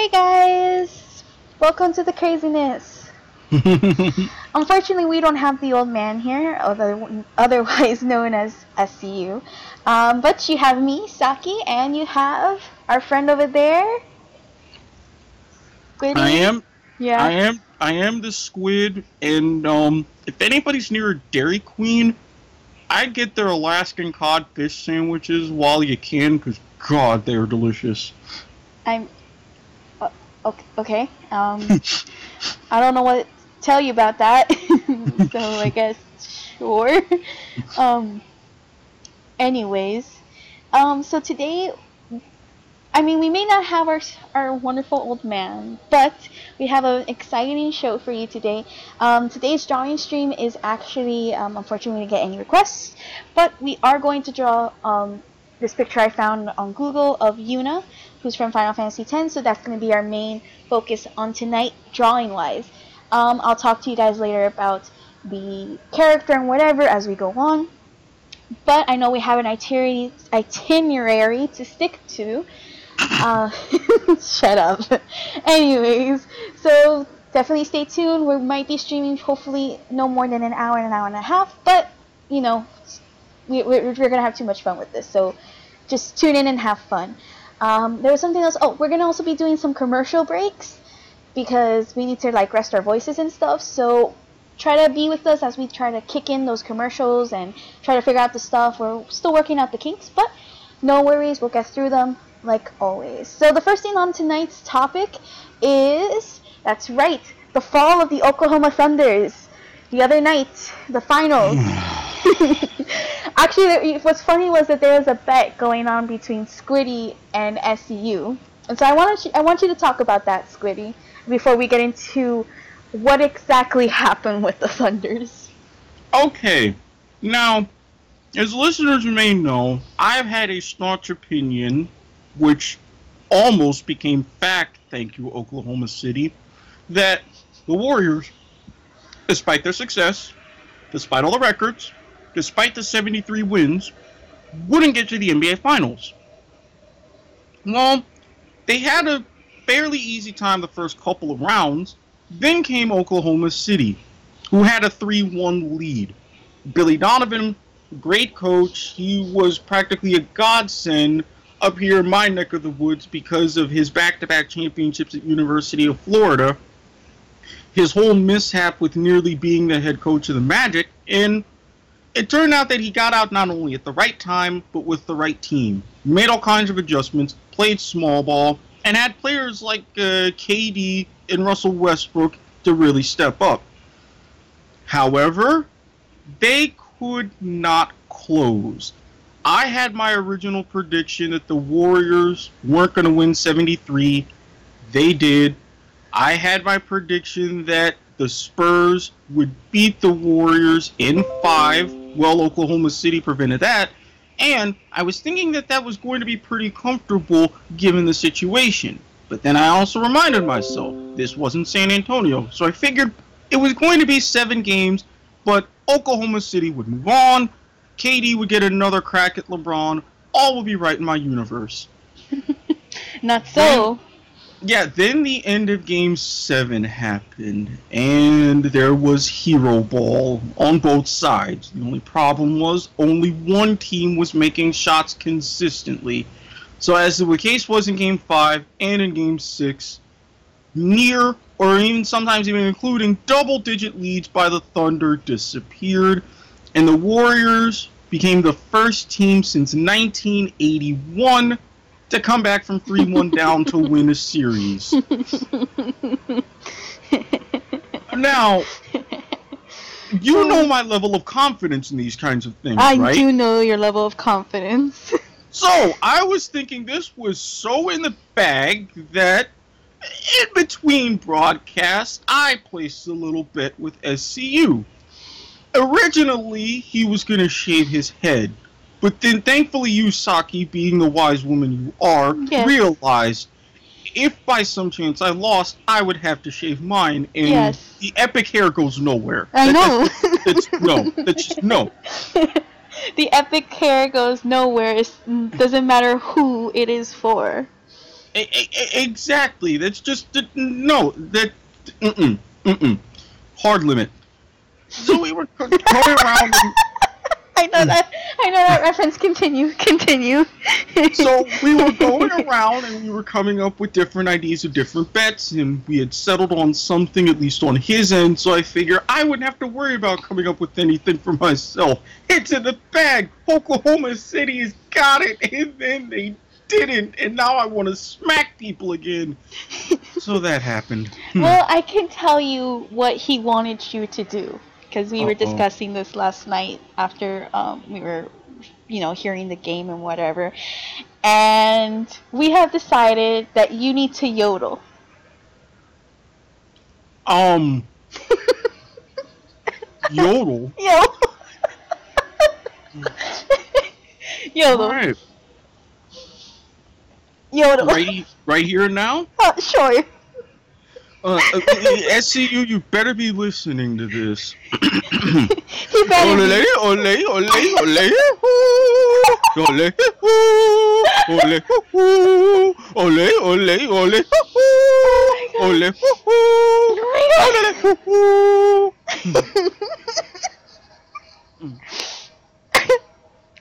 Hey guys! Welcome to the craziness. Unfortunately, we don't have the old man here, other, otherwise known as SCU. Um, but you have me, Saki, and you have our friend over there. Squiddy. I am. Yeah. I am. I am the squid, and um, if anybody's near a Dairy Queen, I get their Alaskan codfish sandwiches while you can, because God, they are delicious. I'm Okay. Um, I don't know what to tell you about that. so I guess sure. Um, anyways, um, so today, I mean, we may not have our our wonderful old man, but we have an exciting show for you today. Um, today's drawing stream is actually, um, unfortunately, we didn't get any requests, but we are going to draw um, this picture I found on Google of Yuna who's from Final Fantasy X, so that's going to be our main focus on tonight, drawing-wise. Um, I'll talk to you guys later about the character and whatever as we go on. But I know we have an itinerary, to stick to. Uh, shut up. Anyways, so definitely stay tuned. We might be streaming hopefully no more than an hour and an hour and a half, but you know, we, we're, we're gonna have too much fun with this. So just tune in and have fun. Um, there was something else. Oh, we're gonna also be doing some commercial breaks because we need to like rest our voices and stuff. So try to be with us as we try to kick in those commercials and try to figure out the stuff. We're still working out the kinks, but no worries, we'll get through them like always. So the first thing on tonight's topic is that's right, the fall of the Oklahoma Thunders. The other night, the finals. Actually, what's funny was that there was a bet going on between Squiddy and SCU, and so I want you, I want you to talk about that, Squiddy, before we get into what exactly happened with the Thunders. Okay, now, as listeners may know, I've had a staunch opinion, which almost became fact, thank you, Oklahoma City, that the Warriors, despite their success, despite all the records, despite the 73 wins, wouldn't get to the NBA Finals. Well, they had a fairly easy time the first couple of rounds. Then came Oklahoma City, who had a 3 1 lead. Billy Donovan, great coach, he was practically a godsend up here in my neck of the woods because of his back to back championships at University of Florida. His whole mishap with nearly being the head coach of the Magic, and it turned out that he got out not only at the right time, but with the right team. Made all kinds of adjustments, played small ball, and had players like uh, KD and Russell Westbrook to really step up. However, they could not close. I had my original prediction that the Warriors weren't going to win 73. They did. I had my prediction that the Spurs would beat the Warriors in five well, Oklahoma City prevented that. And I was thinking that that was going to be pretty comfortable given the situation. But then I also reminded myself this wasn't San Antonio. So I figured it was going to be seven games, but Oklahoma City would move on. KD would get another crack at LeBron. All would be right in my universe. Not so yeah, then the end of game seven happened, and there was hero ball on both sides. The only problem was only one team was making shots consistently. So, as the case was in game five and in game six, near or even sometimes even including double digit leads by the Thunder disappeared, and the Warriors became the first team since 1981 to come back from 3 1 down to win a series. now, you know my level of confidence in these kinds of things, I right? do know your level of confidence. so, I was thinking this was so in the bag that in between broadcasts, I placed a little bit with SCU. Originally, he was going to shave his head but then, thankfully, you, Saki, being the wise woman you are, yes. realized if by some chance I lost, I would have to shave mine, and yes. the epic hair goes nowhere. I that, know. That's, that's, no, that's just no. the epic hair goes nowhere. It doesn't matter who it is for. Exactly. That's just no. That mm-mm, mm-mm. hard limit. So we were going around. And, I know that. I know that reference. Continue. Continue. so we were going around and we were coming up with different ideas of different bets, and we had settled on something at least on his end. So I figure I wouldn't have to worry about coming up with anything for myself. It's in the bag. Oklahoma City has got it, and then they didn't, and now I want to smack people again. so that happened. Hmm. Well, I can tell you what he wanted you to do because we Uh-oh. were discussing this last night after um, we were, you know, hearing the game and whatever, and we have decided that you need to yodel. Um. yodel. Yodel. yodel. Right. Yodel. Right, right here now. Uh, sure. Uh, uh, SCU, you better be listening to this. he better ole, be. ole, ole, ole, ole, ole, ole, ole, ole, ole, ole,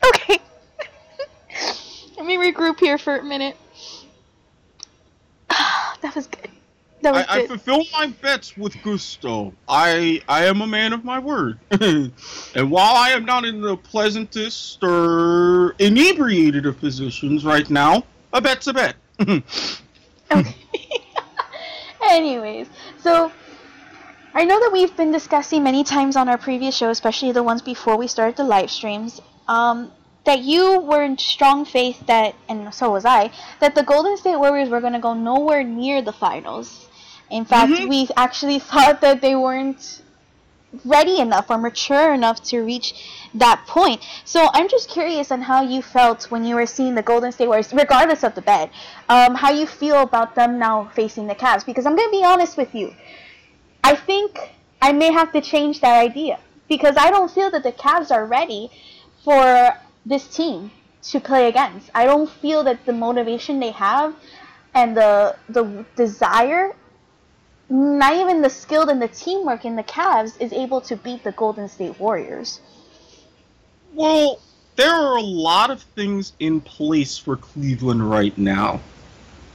Okay. Let me regroup here for a minute. that was good. That was I. I fulfill my bets with gusto. I I am a man of my word. and while I am not in the pleasantest or inebriated of positions right now, a bet's a bet. okay. Anyways, so I know that we've been discussing many times on our previous show, especially the ones before we started the live streams, um, that you were in strong faith that, and so was I, that the Golden State Warriors were going to go nowhere near the finals. In fact, mm-hmm. we actually thought that they weren't ready enough or mature enough to reach that point. So I'm just curious on how you felt when you were seeing the Golden State Warriors, regardless of the bet, um, how you feel about them now facing the Cavs. Because I'm going to be honest with you. I think I may have to change that idea. Because I don't feel that the Cavs are ready for this team to play against. I don't feel that the motivation they have and the the desire not even the skill and the teamwork in the Cavs is able to beat the Golden State Warriors. Well, there are a lot of things in place for Cleveland right now.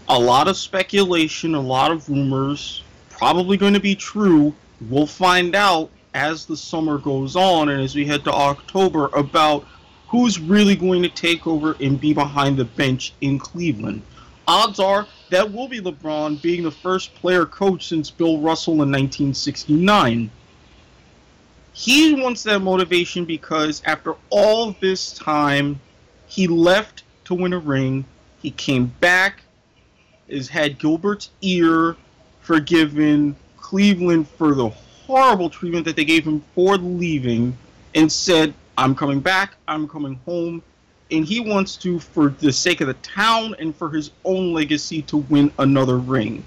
A lot of speculation, a lot of rumors, probably going to be true. We'll find out as the summer goes on and as we head to October about who's really going to take over and be behind the bench in Cleveland. Odds are that will be LeBron being the first player coach since Bill Russell in 1969. He wants that motivation because after all this time, he left to win a ring. He came back, has had Gilbert's ear forgiven Cleveland for the horrible treatment that they gave him for leaving, and said, I'm coming back, I'm coming home, and he wants to, for the sake of the town and for his own legacy, to win another ring.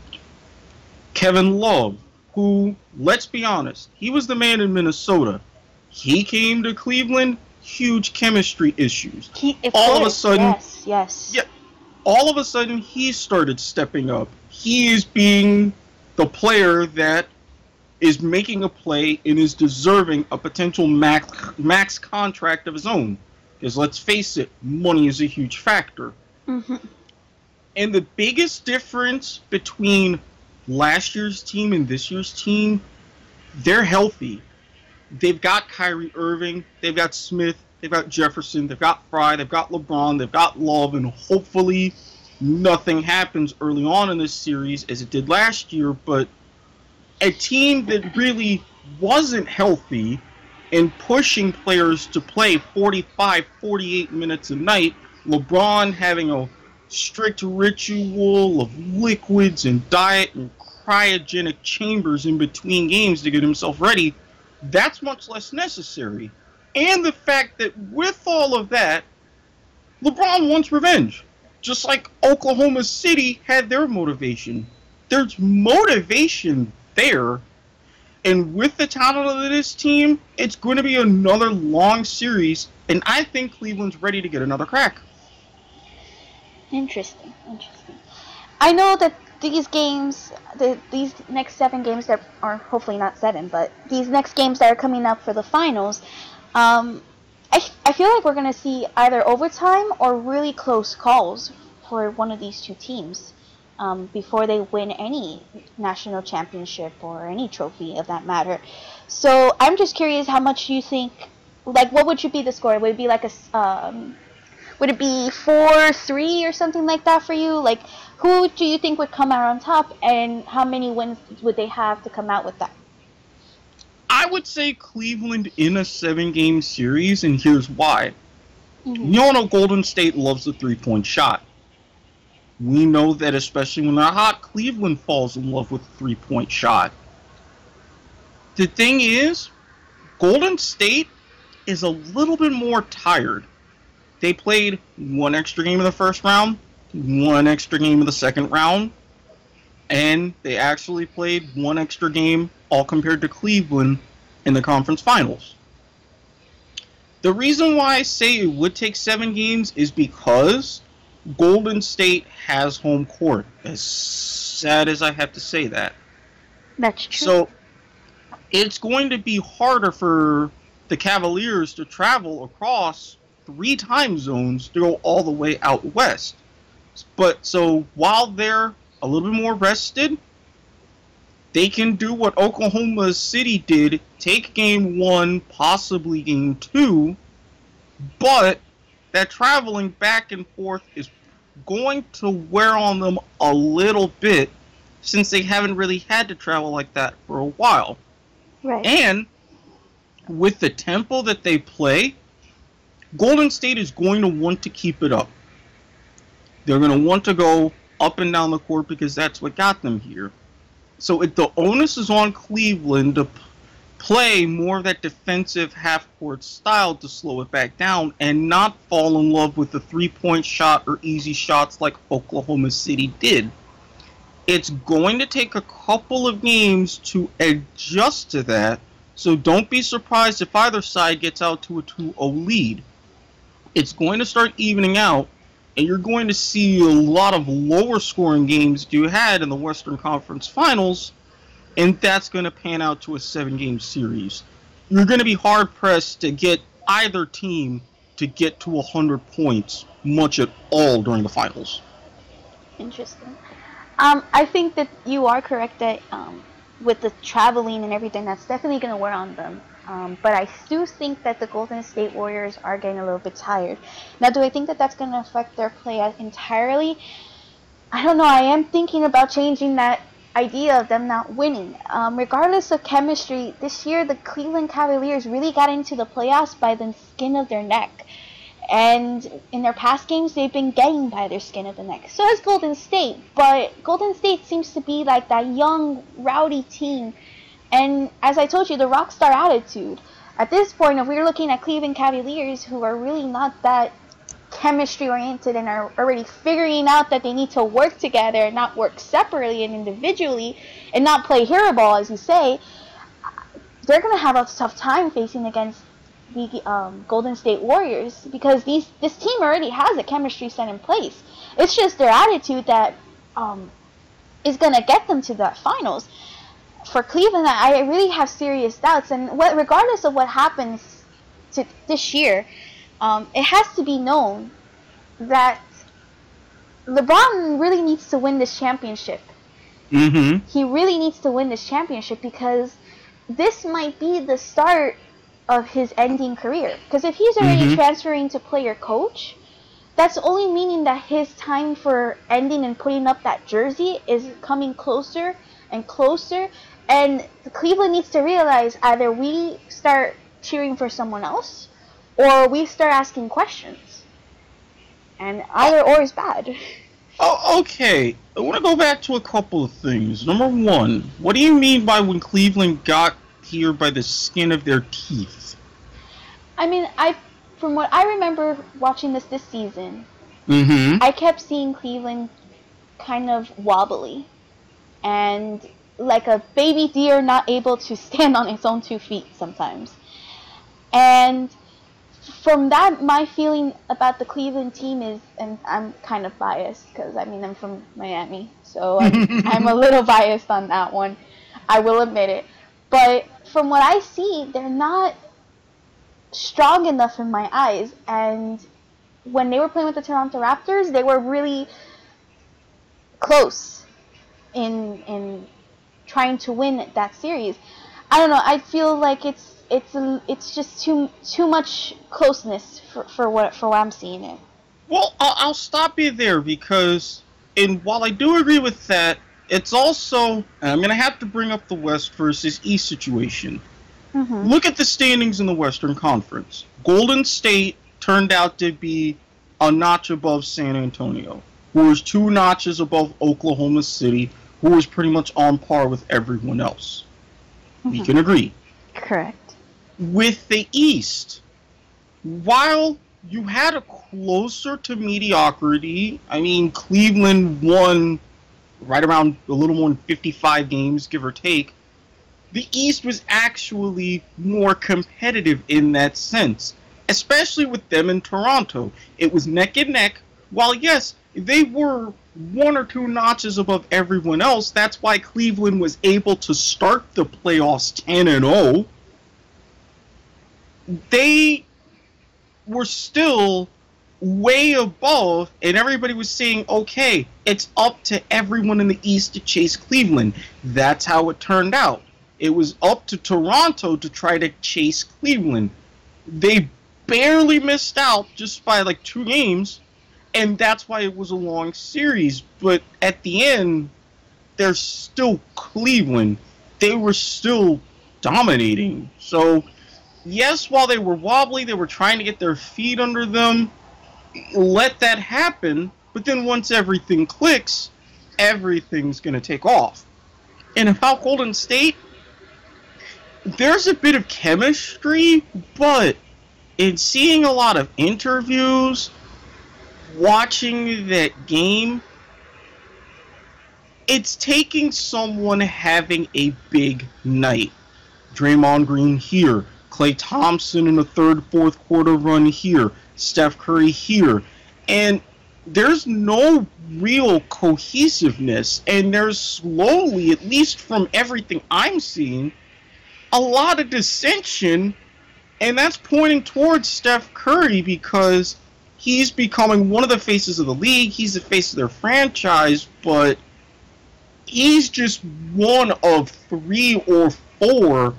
Kevin Love, who, let's be honest, he was the man in Minnesota. He came to Cleveland, huge chemistry issues. He, all of a sudden, yes, yes. Yeah, all of a sudden, he started stepping up. He is being the player that is making a play and is deserving a potential max, max contract of his own. Because let's face it, money is a huge factor. Mm-hmm. And the biggest difference between last year's team and this year's team, they're healthy. They've got Kyrie Irving, they've got Smith, they've got Jefferson, they've got Frye, they've got LeBron, they've got Love, and hopefully nothing happens early on in this series as it did last year. But a team that really wasn't healthy and pushing players to play 45, 48 minutes a night. LeBron having a strict ritual of liquids and diet and cryogenic chambers in between games to get himself ready. That's much less necessary. And the fact that with all of that, LeBron wants revenge. Just like Oklahoma City had their motivation. There's motivation there and with the talent of this team, it's going to be another long series, and I think Cleveland's ready to get another crack. Interesting, interesting. I know that these games, the, these next seven games that are hopefully not seven, but these next games that are coming up for the finals, um, I, I feel like we're going to see either overtime or really close calls for one of these two teams um, before they win any national championship or any trophy of that matter. So I'm just curious how much you think, like, what would you be the score? Would it be like a, um, would it be four three or something like that for you? Like, who do you think would come out on top, and how many wins would they have to come out with that? I would say Cleveland in a seven game series, and here's why. Mm-hmm. You all know Golden State loves the three point shot. We know that especially when they're hot, Cleveland falls in love with three point shot. The thing is, Golden State is a little bit more tired. They played one extra game in the first round, one extra game in the second round, and they actually played one extra game all compared to Cleveland in the conference finals. The reason why I say it would take seven games is because Golden State has home court. As sad as I have to say that. That's true. So it's going to be harder for the Cavaliers to travel across three time zones to go all the way out west. But so while they're a little bit more rested, they can do what Oklahoma City did take game one, possibly game two, but that traveling back and forth is going to wear on them a little bit since they haven't really had to travel like that for a while. Right. And with the tempo that they play, Golden State is going to want to keep it up. They're going to want to go up and down the court because that's what got them here. So it, the onus is on Cleveland to play more of that defensive half court style to slow it back down and not fall in love with the three point shot or easy shots like Oklahoma City did. It's going to take a couple of games to adjust to that, so don't be surprised if either side gets out to a 2 0 lead. It's going to start evening out, and you're going to see a lot of lower scoring games you had in the Western Conference Finals, and that's going to pan out to a seven game series. You're going to be hard pressed to get either team to get to 100 points much at all during the finals. Interesting. Um, I think that you are correct that um, with the traveling and everything, that's definitely going to wear on them. Um, but I do think that the Golden State Warriors are getting a little bit tired. Now, do I think that that's going to affect their play entirely? I don't know. I am thinking about changing that idea of them not winning. Um, regardless of chemistry, this year the Cleveland Cavaliers really got into the playoffs by the skin of their neck. And in their past games, they've been getting by their skin of the neck. So has Golden State. But Golden State seems to be like that young, rowdy team. And as I told you, the rock star attitude. At this point, if we're looking at Cleveland Cavaliers, who are really not that chemistry oriented and are already figuring out that they need to work together and not work separately and individually and not play hero ball, as you say, they're going to have a tough time facing against the um, Golden State Warriors because these this team already has a chemistry set in place. It's just their attitude that um, is going to get them to the finals. For Cleveland, I really have serious doubts, and what, regardless of what happens to this year, um, it has to be known that LeBron really needs to win this championship. Mm-hmm. He really needs to win this championship because this might be the start of his ending career. Because if he's already mm-hmm. transferring to player coach, that's only meaning that his time for ending and putting up that jersey is coming closer and closer. And Cleveland needs to realize either we start cheering for someone else or we start asking questions. And either or is bad. Oh, okay. I want to go back to a couple of things. Number one, what do you mean by when Cleveland got here by the skin of their teeth. I mean, I from what I remember watching this this season, mm-hmm. I kept seeing Cleveland kind of wobbly and like a baby deer not able to stand on its own two feet sometimes. And from that, my feeling about the Cleveland team is, and I'm kind of biased because I mean I'm from Miami, so I'm, I'm a little biased on that one. I will admit it. But from what I see, they're not strong enough in my eyes. And when they were playing with the Toronto Raptors, they were really close in in trying to win that series. I don't know. I feel like it's it's a, it's just too too much closeness for, for what for what I'm seeing it. Well, I'll, I'll stop you there because, and while I do agree with that, it's also I'm gonna have to bring up the West versus East situation. Mm-hmm. Look at the standings in the Western Conference. Golden State turned out to be a notch above San Antonio, who was two notches above Oklahoma City, who was pretty much on par with everyone else. We Mhm. can agree. Correct. With the East, while you had a closer to mediocrity, I mean, Cleveland won right around a little more than 55 games, give or take. The East was actually more competitive in that sense, especially with them in Toronto. It was neck and neck. While, yes, they were one or two notches above everyone else, that's why Cleveland was able to start the playoffs 10 and 0 they were still way above, and everybody was saying, okay, it's up to everyone in the East to chase Cleveland. That's how it turned out. It was up to Toronto to try to chase Cleveland. They barely missed out just by like two games, and that's why it was a long series. But at the end, they're still Cleveland. They were still dominating. So yes, while they were wobbly, they were trying to get their feet under them. Let that happen, but then once everything clicks, everything's going to take off. And about Golden State, there's a bit of chemistry, but in seeing a lot of interviews, watching that game, it's taking someone having a big night. Draymond Green here, Klay Thompson in the third, fourth quarter run here, Steph Curry here, and there's no real cohesiveness, and there's slowly, at least from everything I'm seeing, a lot of dissension, and that's pointing towards Steph Curry because he's becoming one of the faces of the league. He's the face of their franchise, but he's just one of three or four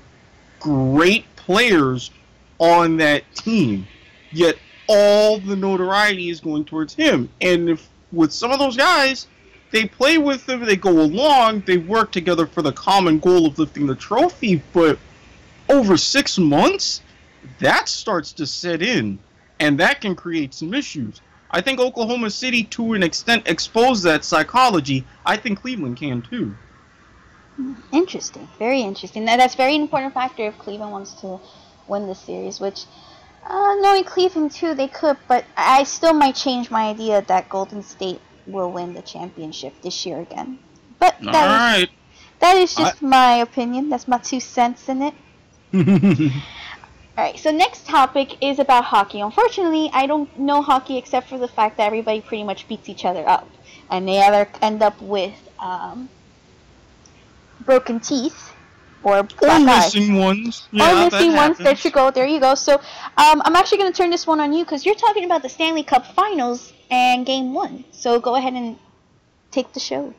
great players on that team. Yet all the notoriety is going towards him. And if with some of those guys, they play with them, they go along, they work together for the common goal of lifting the trophy, but over six months, that starts to set in, and that can create some issues. I think Oklahoma City, to an extent, exposed that psychology. I think Cleveland can too. Interesting. Very interesting. That, that's a very important factor if Cleveland wants to win the series, which, uh, knowing Cleveland too, they could, but I still might change my idea that Golden State will win the championship this year again. But All that, right. is, that is just my opinion. That's my two cents in it. Alright, so next topic is about hockey. Unfortunately, I don't know hockey except for the fact that everybody pretty much beats each other up. And they either end up with um, broken teeth or or black eyes. missing ones. or Yeah, that missing ones. There you go. There you go. So um, I'm actually going to turn this one on you because you're talking about the Stanley Cup Finals and Game One. So go ahead and take the show.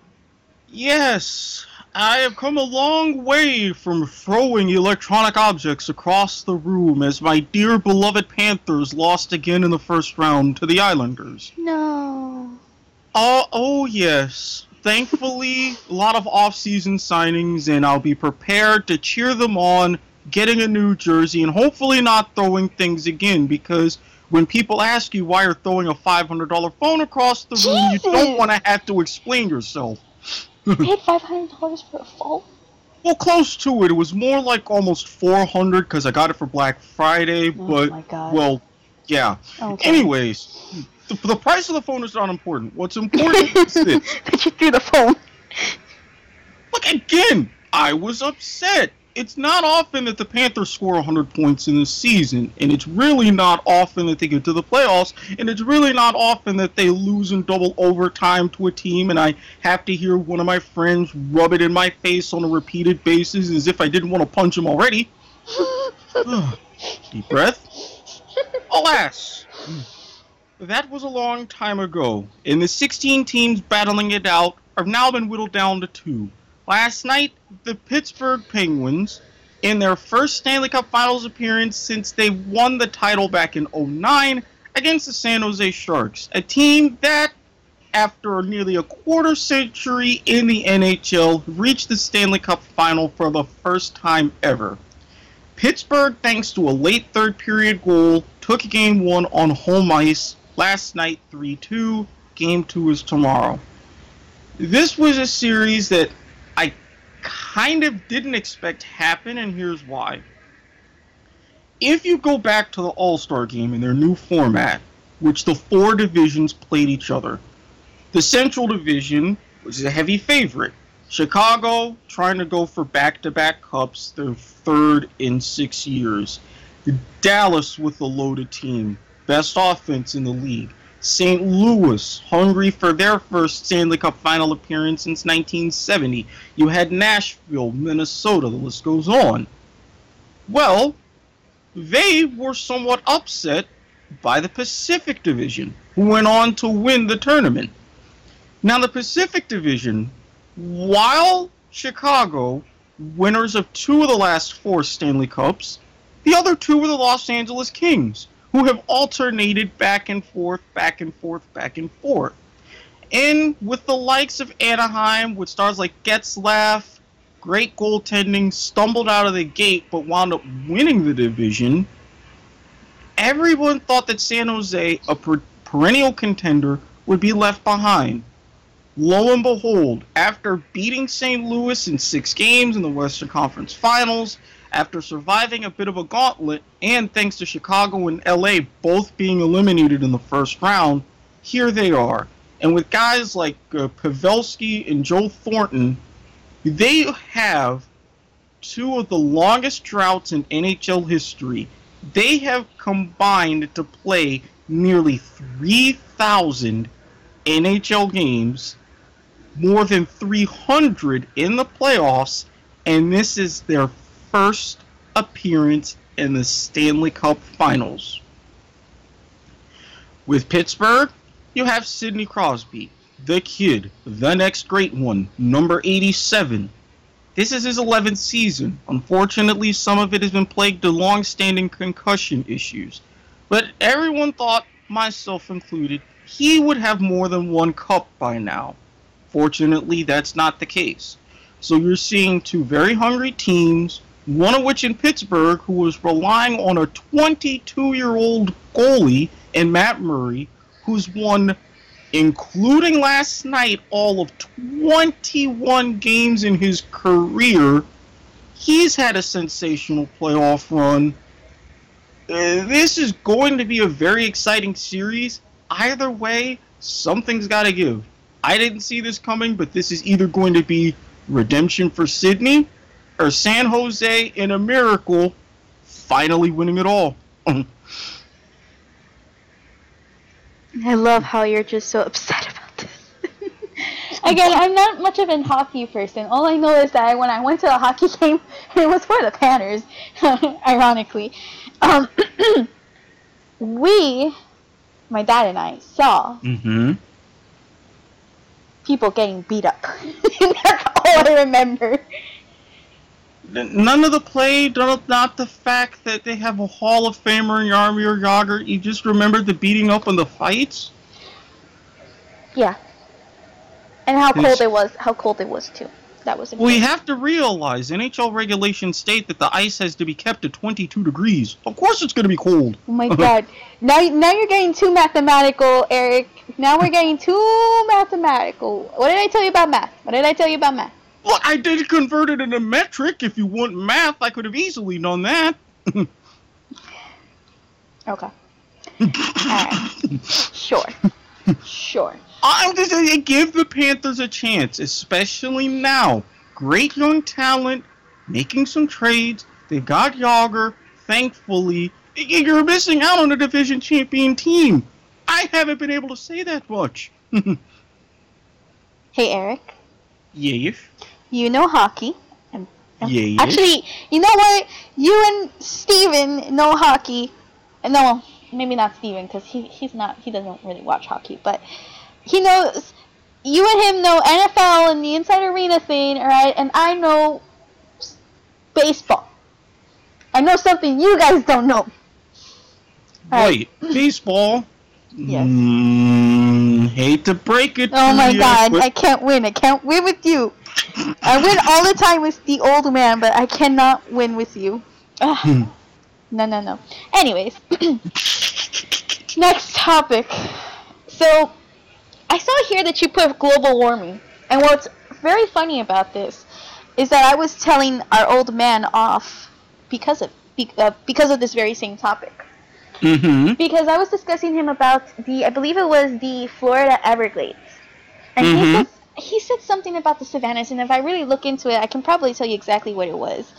Yes, I have come a long way from throwing electronic objects across the room as my dear beloved Panthers lost again in the first round to the Islanders. No. Oh, oh yes. Thankfully, a lot of off-season signings, and I'll be prepared to cheer them on, getting a new jersey, and hopefully not throwing things again. Because when people ask you why you're throwing a $500 phone across the room, you don't want to have to explain yourself. Paid five hundred dollars for a phone. Well, close to it. It was more like almost 400 because I got it for Black Friday. Oh but my god. well, yeah. okay. Anyways, the, the price of the phone is not important. What's important is this. that you threw the phone. Look again. I was upset. it's not often that the Panthers score 100 points in a season, and it's really not often that they get to the playoffs, and it's really not often that they lose in double overtime to a team, and I have to hear one of my friends rub it in my face on a repeated basis as if I didn't want to punch him already. Deep breath. Alas, that was a long time ago, and the 16 teams battling it out have now been whittled down to two. Last night, the Pittsburgh Penguins, in their first Stanley Cup Finals appearance since they won the title back in 09 against the San Jose Sharks, a team that, after nearly a quarter century in the NHL, reached the Stanley Cup Final for the first time ever. Pittsburgh, thanks to a late third period goal, took game one on home ice last night 3 2. Game two is tomorrow. This was a series that I kind of didn't expect happen, and here's why. If you go back to the All Star game in their new format, which the four divisions played each other, the Central Division was a heavy favorite. Chicago trying to go for back to back cups, their third in six years. Dallas with a loaded team, best offense in the league. St. Louis, hungry for their first Stanley Cup final appearance since 1970. You had Nashville, Minnesota, the list goes on. Well, they were somewhat upset by the Pacific Division, who went on to win the tournament. Now, the Pacific Division, while Chicago, winners of two of the last four Stanley Cups, the other two were the Los Angeles Kings who have alternated back and forth, back and forth, back and forth. And with the likes of Anaheim, with stars like Getzlaf, great goaltending, stumbled out of the gate but wound up winning the division, everyone thought that San Jose, a per- perennial contender, would be left behind. Lo and behold, after beating St. Louis in six games in the Western Conference Finals, after surviving a bit of a gauntlet, and thanks to Chicago and LA both being eliminated in the first round, here they are. And with guys like uh, Pavelski and Joe Thornton, they have two of the longest droughts in NHL history. They have combined to play nearly 3,000 NHL games, more than 300 in the playoffs, and this is their first appearance in the Stanley Cup Finals. With Pittsburgh, you have Sidney Crosby, the kid, the next great one, number 87. This is his 11th season. Unfortunately, some of it has been plagued to long-standing concussion issues. But everyone thought, myself included, he would have more than one cup by now. Fortunately, that's not the case. So you're seeing two very hungry teams one of which in Pittsburgh, who was relying on a 22 year old goalie in Matt Murray, who's won, including last night, all of 21 games in his career. He's had a sensational playoff run. This is going to be a very exciting series. Either way, something's got to give. I didn't see this coming, but this is either going to be redemption for Sidney or San Jose in a miracle finally winning it all. I love how you're just so upset about this. Again, I'm not much of a hockey person. All I know is that when I went to a hockey game, it was for the Panthers, ironically. Um, we, my dad and I, saw mm-hmm. people getting beat up. That's all I remember none of the play, not the fact that they have a Hall of Famer in Jaromir Jagr. You just remember the beating up on the fights. Yeah, and how cold it was. How cold it was too. That was. Important. We have to realize NHL regulations state that the ice has to be kept at 22 degrees. Of course, it's going to be cold. Oh my god! now, now you're getting too mathematical, Eric. Now we're getting too mathematical. What did I tell you about math? What did I tell you about math? Well, I did convert it into metric. If you want math, I could have easily done that. okay. Alright. Sure. Sure. I'm just saying, give the Panthers a chance, especially now. Great young talent, making some trades. They've got Jagr. Thankfully, you're missing out on a division champion team. I haven't been able to say that much. Hey, Eric. Yes. You know hockey. And, and Actually, you know what? You and Steven know hockey. Uh, No, maybe not Steven, because he, he's not, he doesn't really watch hockey, but he knows, you and him know NFL and the Inside Arena thing, alright? And I know baseball. I know something you guys don't know. Alright. Wait, baseball. Yes. Mm, hate to break it. Oh my god, I can't win. I can't win with you. I win all the time with the old man, but I cannot win with you. Hmm. no, no, no. Anyways, next topic. So, I saw here that you put global warming, and what's very funny about this is that I was telling our old man off because of be, uh, because of this very same topic Mm-hmm. because I was discussing him about the I believe it was the Florida Everglades, and he Mhm. said he said something about the savannas, and if I really look into it, I can probably tell you exactly what it was.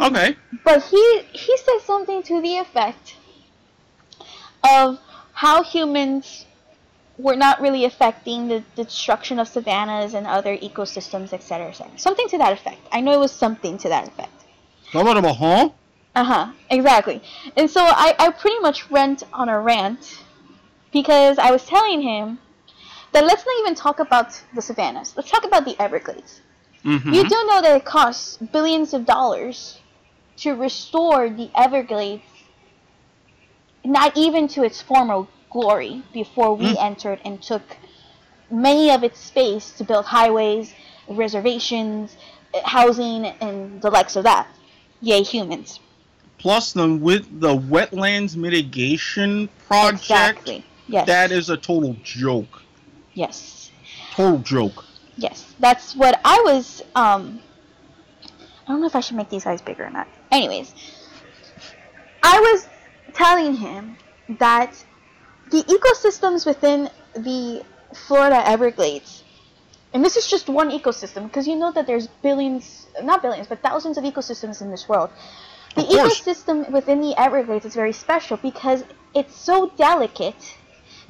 Okay. But he he said something to the effect of how humans were not really affecting the, the destruction of savannas and other ecosystems, etc., etc. Something to that effect. I know it was something to that effect. A huh? Uh huh. Exactly. And so I, I pretty much went on a rant because I was telling him that let's not even talk about the savannas. Let's talk about the Everglades. Mm-hmm. You do know that it costs billions of dollars to restore the Everglades, not even to its former glory, before we Mm. entered and took many of its space to build highways, reservations, eh, housing, and the likes of that. Yay, humans. Plus, then with the wetlands mitigation project, Exactly. Yes. that is a total joke. Yes. Total joke. Yes. That's what I was. Um. I don't know if I should make these eyes bigger or not. Anyways, I was telling him that the ecosystems within the Florida Everglades, and this is just one ecosystem because you know that there's billions, not billions, but thousands of ecosystems in this world. The Of course. ecosystem within the Everglades is very special because it's so delicate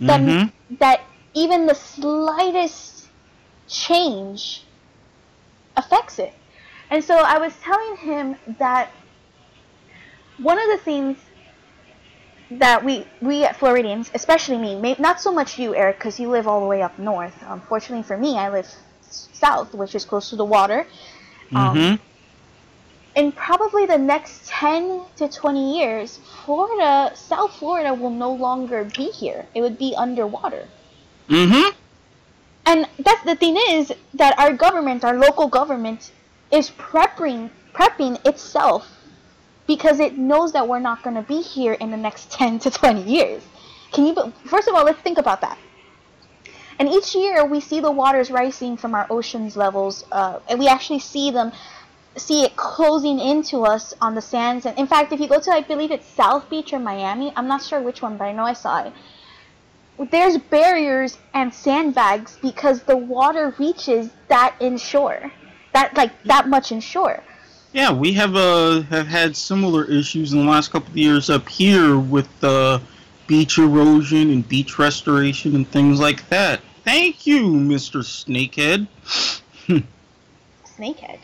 that Mhm. that even the slightest change affects it. And so I was telling him that one of the things that we we at Floridians, especially me, may, not so much you, Eric, because you live all the way up north. Unfortunately for me, I live south, which is close to the water. Um, Mhm. In probably the next 10 to 20 years, Florida, South Florida will no longer be here. It would be underwater. Mhm. And that's the thing is that our government, our local government, is prepping prepping itself because it knows that we're not going to be here in the next 10 to 20 years. Can you first of all, let's think about that. And each year we see the waters rising from our oceans levels, uh, and we actually see them see it closing into us on the sands. And in fact, if you go to, I believe it's South Beach or Miami, I'm not sure which one, but I know I saw it there's barriers and sandbags because the water reaches that inshore, that like that much inshore. Yeah, we have uh have had similar issues in the last couple of years up here with uh, beach erosion and beach restoration and things like that. Thank you, Mr. Snakehead. Snakehead.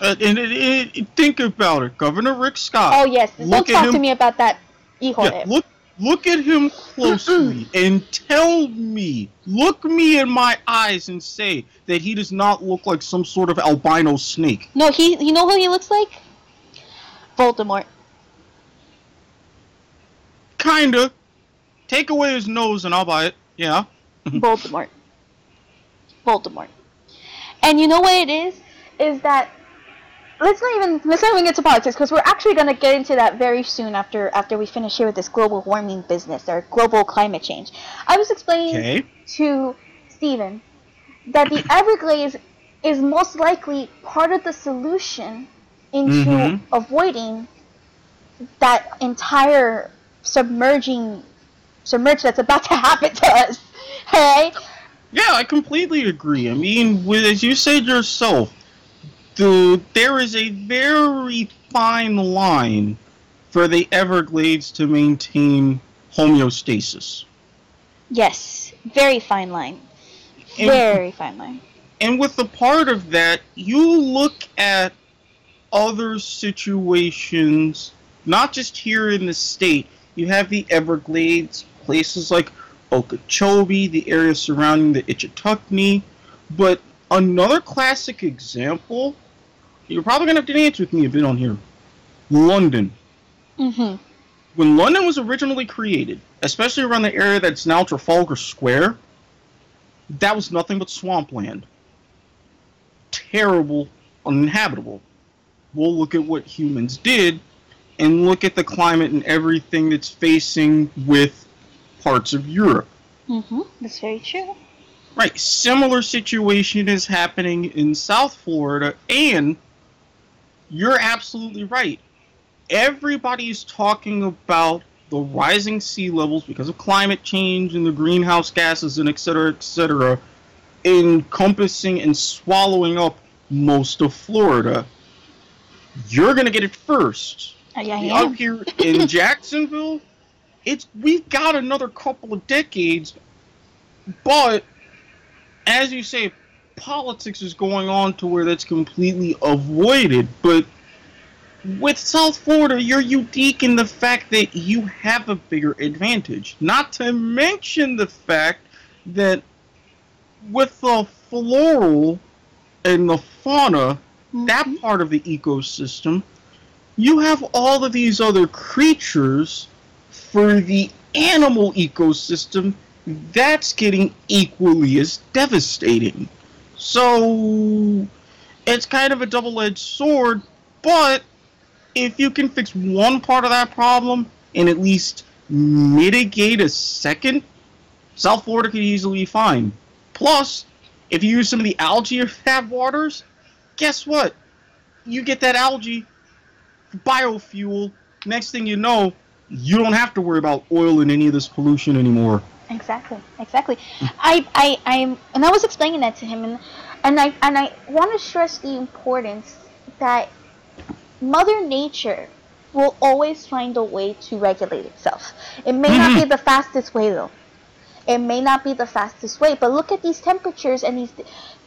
Uh, and it, it, think about it, Governor Rick Scott. Oh yes, don't Look at talk to him- me about that. Yeah, look look at him closely and tell me, look me in my eyes and say that he does not look like some sort of albino snake. No, he. You know who he looks like? Voldemort. Kinda. Take away his nose and I'll buy it. Yeah. Voldemort. Voldemort. And you know what it is? Is that let's not even let's not even get to politics because we're actually going to get into that very soon after after we finish here with this global warming business or global climate change. I was explaining Okay. to Stephen that the Everglades is most likely part of the solution into Mhm. avoiding that entire submerging submerge that's about to happen to us. Alright? Yeah, I completely agree. I mean, with, as you said yourself, the there is a very fine line for the Everglades to maintain homeostasis. Yes, very fine line. And- Very fine line. And with the part of that, you look at other situations, not just here in the state. You have the Everglades, places like Okeechobee, the area surrounding the Ichetucknee. But another classic example, you're probably going to have to dance with me a bit on here London. Mm-hmm. When London was originally created, especially around the area that's now Trafalgar Square, that was nothing but swampland. Terrible, uninhabitable. We'll look at what humans did and look at the climate and everything that's facing with parts of Europe. Mm-hmm. That's very true. Right, similar situation is happening in South Florida, and you're absolutely right. Everybody's talking about the rising sea levels because of climate change and the greenhouse gases and et cetera, et cetera, encompassing and swallowing up most of Florida. You're gonna get it first. Uh, yeah, Up here in Jacksonville, it's we've got another couple of decades, but as you say, politics is going on to where that's completely avoided. But with South Florida, you're unique in the fact that you have a bigger advantage. Not to mention the fact that with the floral and the fauna, that Mhm. part of the ecosystem, you have all of these other creatures for the animal ecosystem that's getting equally as devastating. So it's kind of a double edged sword, but if you can fix one part of that problem and at least mitigate a second, South Florida could easily be fine. Plus, if you use some of the algae of that waters, guess what? You get that algae biofuel. Next thing you know, you don't have to worry about oil and any of this pollution anymore. Exactly, exactly. I, I, I'm, and I was explaining that to him, and, and I, and I want to stress the importance that Mother Nature will always find a way to regulate itself. It may not be mm-hmm. the fastest way, though. It may not be the fastest way, but look at these temperatures and these.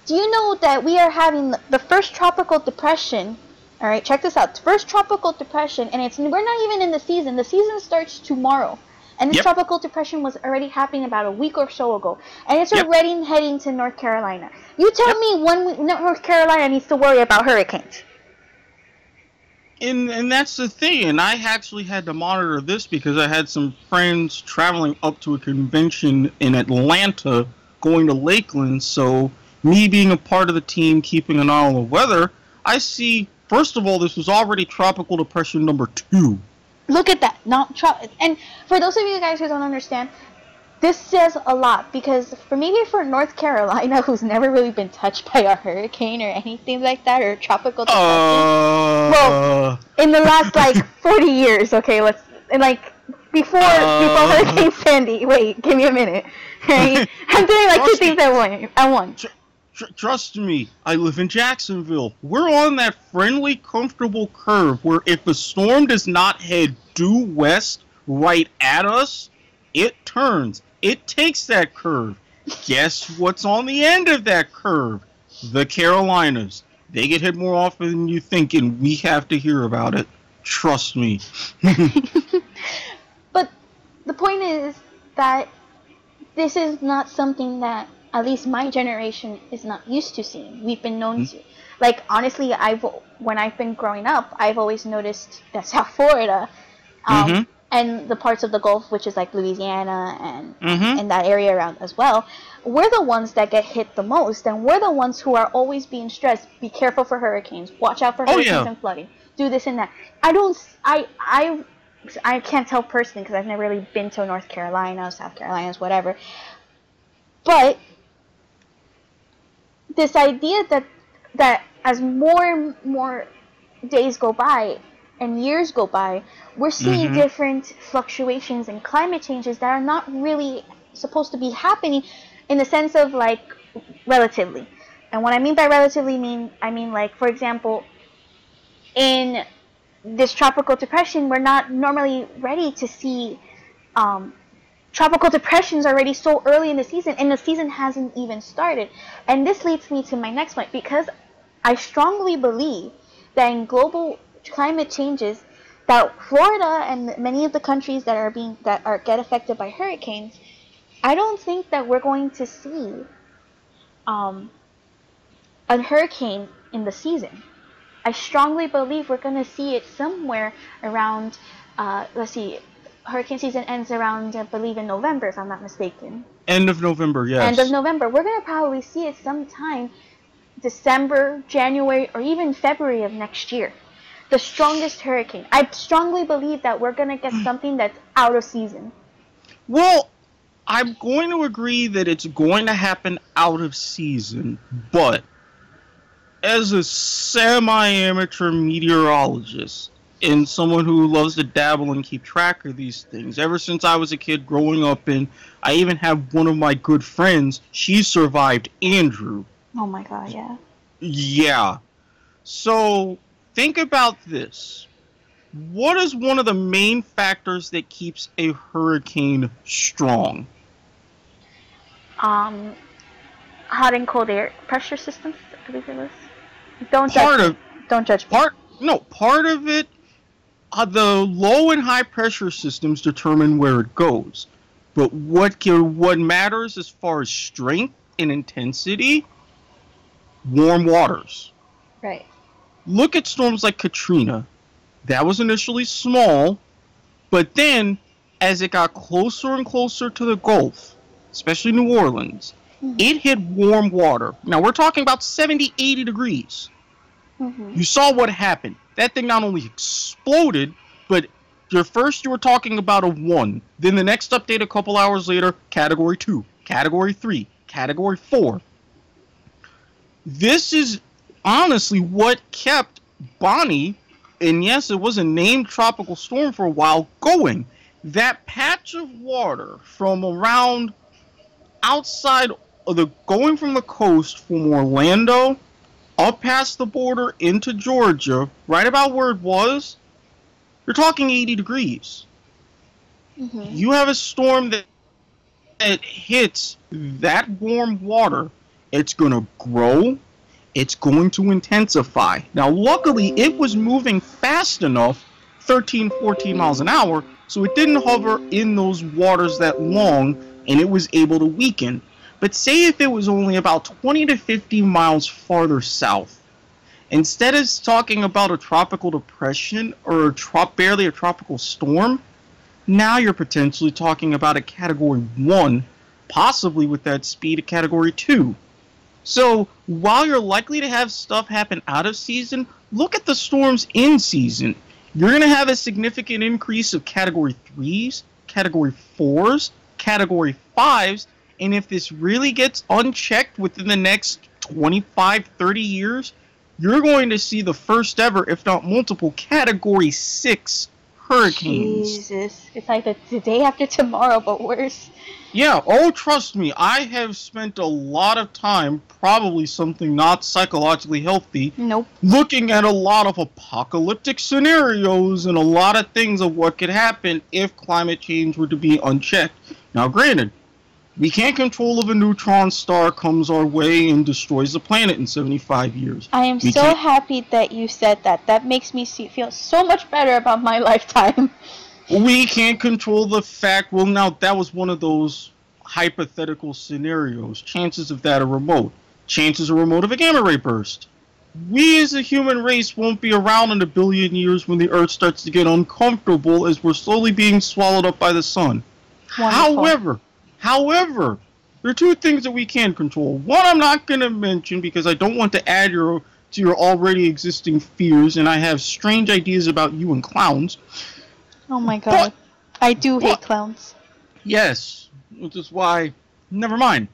Do you know that we are having the first tropical depression? All right, check this out. First tropical depression, and it's we're not even in the season. The season starts tomorrow. And this Yep. tropical depression was already happening about a week or so ago, and it's Yep. already heading to North Carolina. You tell Yep. me when North Carolina needs to worry about hurricanes? And and that's the thing. And I actually had to monitor this because I had some friends traveling up to a convention in Atlanta, going to Lakeland. So me being a part of the team, keeping an eye on the weather, I see. First of all, this was already tropical depression number two. Look at that. Not tro- and for those of you guys who don't understand, this says a lot because for maybe for North Carolina, who's never really been touched by a hurricane or anything like that or tropical Uh, Well, in the last like 40 years, okay, let's and like before Uh. before Hurricane Sandy. Wait, give me a minute. Right? I'm doing like two things at one. At once. Tr- trust me, I live in Jacksonville. We're on that friendly, comfortable curve where if a storm does not head due west right at us, it turns. It takes that curve. Guess what's on the end of that curve? The Carolinas. They get hit more often than you think, and we have to hear about it. Trust me. But the point is that this is not something that at least my generation is not used to seeing. We've been known to. Like honestly, I've when I've been growing up, I've always noticed that South Florida, um, Mhm. and the parts of the Gulf, which is like Louisiana and Mhm. and that area around as well, we're the ones that get hit the most, and we're the ones who are always being stressed. Be careful for hurricanes. Watch out for Oh, hurricanes yeah. and flooding. Do this and that. I don't. I I. I can't tell personally because I've never really been to North Carolina, or South Carolina, whatever. But this idea that that as more and more days go by and years go by, we're seeing Mhm. different fluctuations and climate changes that are not really supposed to be happening in the sense of like relatively. And what I mean by relatively mean I mean like for example in this tropical depression we're not normally ready to see um, tropical depressions already so early in the season and the season hasn't even started. And this leads me to my next point because I strongly believe that in global climate changes that Florida and many of the countries that are being that are get affected by hurricanes, I don't think that we're going to see um, a hurricane in the season. I strongly believe we're going to see it somewhere around, uh, let's see, hurricane season ends around, I believe, in November, if I'm not mistaken. End of November, yes. End of November. We're going to probably see it sometime December, January, or even February of next year. The strongest hurricane. I strongly believe that we're going to get hmm. something that's out of season. Well, I'm going to agree that it's going to happen out of season, but as a semi amateur meteorologist and someone who loves to dabble and keep track of these things, ever since I was a kid growing up, and I even have one of my good friends, she survived Andrew. Oh my god, yeah. Yeah. So think about this. What is one of the main factors that keeps a hurricane strong? Um, hot and cold air pressure systems, I believe it was. Don't Part judge of. Don't judge me. part no part of it uh, the low and high pressure systems determine where it goes. But what can, what matters as far as strength and intensity? Warm waters. Right. look at storms like katrina. That was initially small but then as it got closer and closer to the gulf especially new orleans Mhm. it hit warm water. Now we're talking about 70 80 degrees. Hmm you saw what happened. That thing not only exploded, but your first you were talking about a one. Then the next update a couple hours later, category two, category three, category four. This is honestly what kept Bonnie, and yes, it was a named tropical storm for a while, going. That patch of water from around outside of the going from the coast from Orlando up past the border into Georgia, right about where it was, you're talking 80 degrees. hmm You have a storm that, that hits that warm water, it's going to grow, it's going to intensify. Now, luckily, it was moving fast enough, 13, 14 miles an hour, so it didn't hover in those waters that long and it was able to weaken. But say if it was only about 20 to 50 miles farther south, instead of talking about a tropical depression or a barely a tropical storm, now you're potentially talking about a category 1, possibly with that speed a category 2. So, while you're likely to have stuff happen out of season, look at the storms in season. You're going to have a significant increase of category 3s, category 4s, category 5s, and if this really gets unchecked within the next 25, 30 years, you're going to see the first ever, if not multiple, category 6 hurricanes. Jesus. It's like the, the day after tomorrow, but worse. Yeah, oh, trust me, I have spent a lot of time, probably something not psychologically healthy, Nope. looking at a lot of apocalyptic scenarios and a lot of things of what could happen if climate change were to be unchecked. Now, granted, we can't control if a neutron star comes our way and destroys the planet in 75 years. I am We so can't- happy that you said that. That makes me see, feel so much better about my lifetime. We can't control the fact. Well, now that was one of those hypothetical scenarios. Chances of that are remote. Chances are remote of a gamma ray burst. We as a human race won't be around in a billion years when the Earth starts to get uncomfortable as we're slowly being swallowed up by the sun. Wonderful. However, however, there are two things that we can control. One, I'm not going to mention because I don't want to add your to your already existing fears, and I have strange ideas about you and clowns. Oh my god. I do hate clowns. Yes, which is why. Never mind.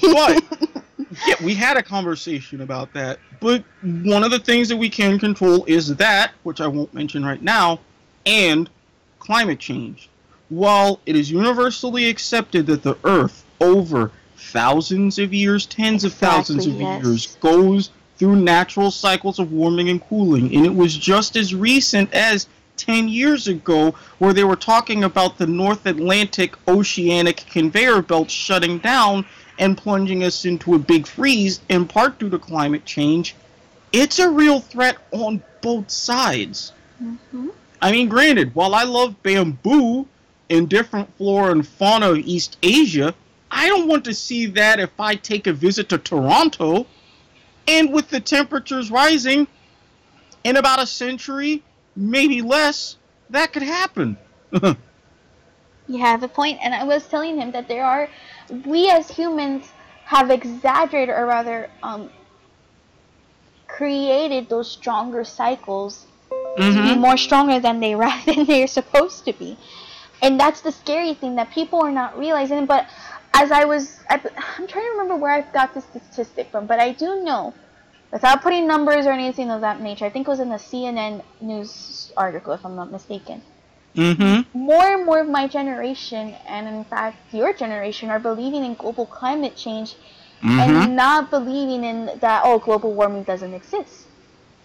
But yeah, we had a conversation about that. But one of the things that we can control is that, which I won't mention right now, and climate change. While it is universally accepted that the Earth, over thousands of years, tens of thousands of yes. years, goes through natural cycles of warming and cooling. And it was just as recent as 10 years ago where they were talking about the North Atlantic oceanic conveyor belt shutting down and plunging us into a big freeze, in part due to climate change. It's a real threat on both sides. hmm I mean, granted, while I love bamboo in different flora and fauna of East Asia, I don't want to see that if I take a visit to Toronto. And with the temperatures rising, in about a century, maybe less, that could happen. You have a point, and I was telling him that there are, we as humans have exaggerated, or rather, um, created those stronger cycles to be Mhm. more stronger than they than they're supposed to be, and that's the scary thing that people are not realizing. But as I was, I, I'm trying to remember where I got this statistic from, but I do know, without putting numbers or anything of that nature, I think it was in the CNN news article, if I'm not mistaken Mm-hmm. more and more of my generation, and in fact your generation, are believing in global climate change Mm-hmm. and not believing in that oh global warming doesn't exist.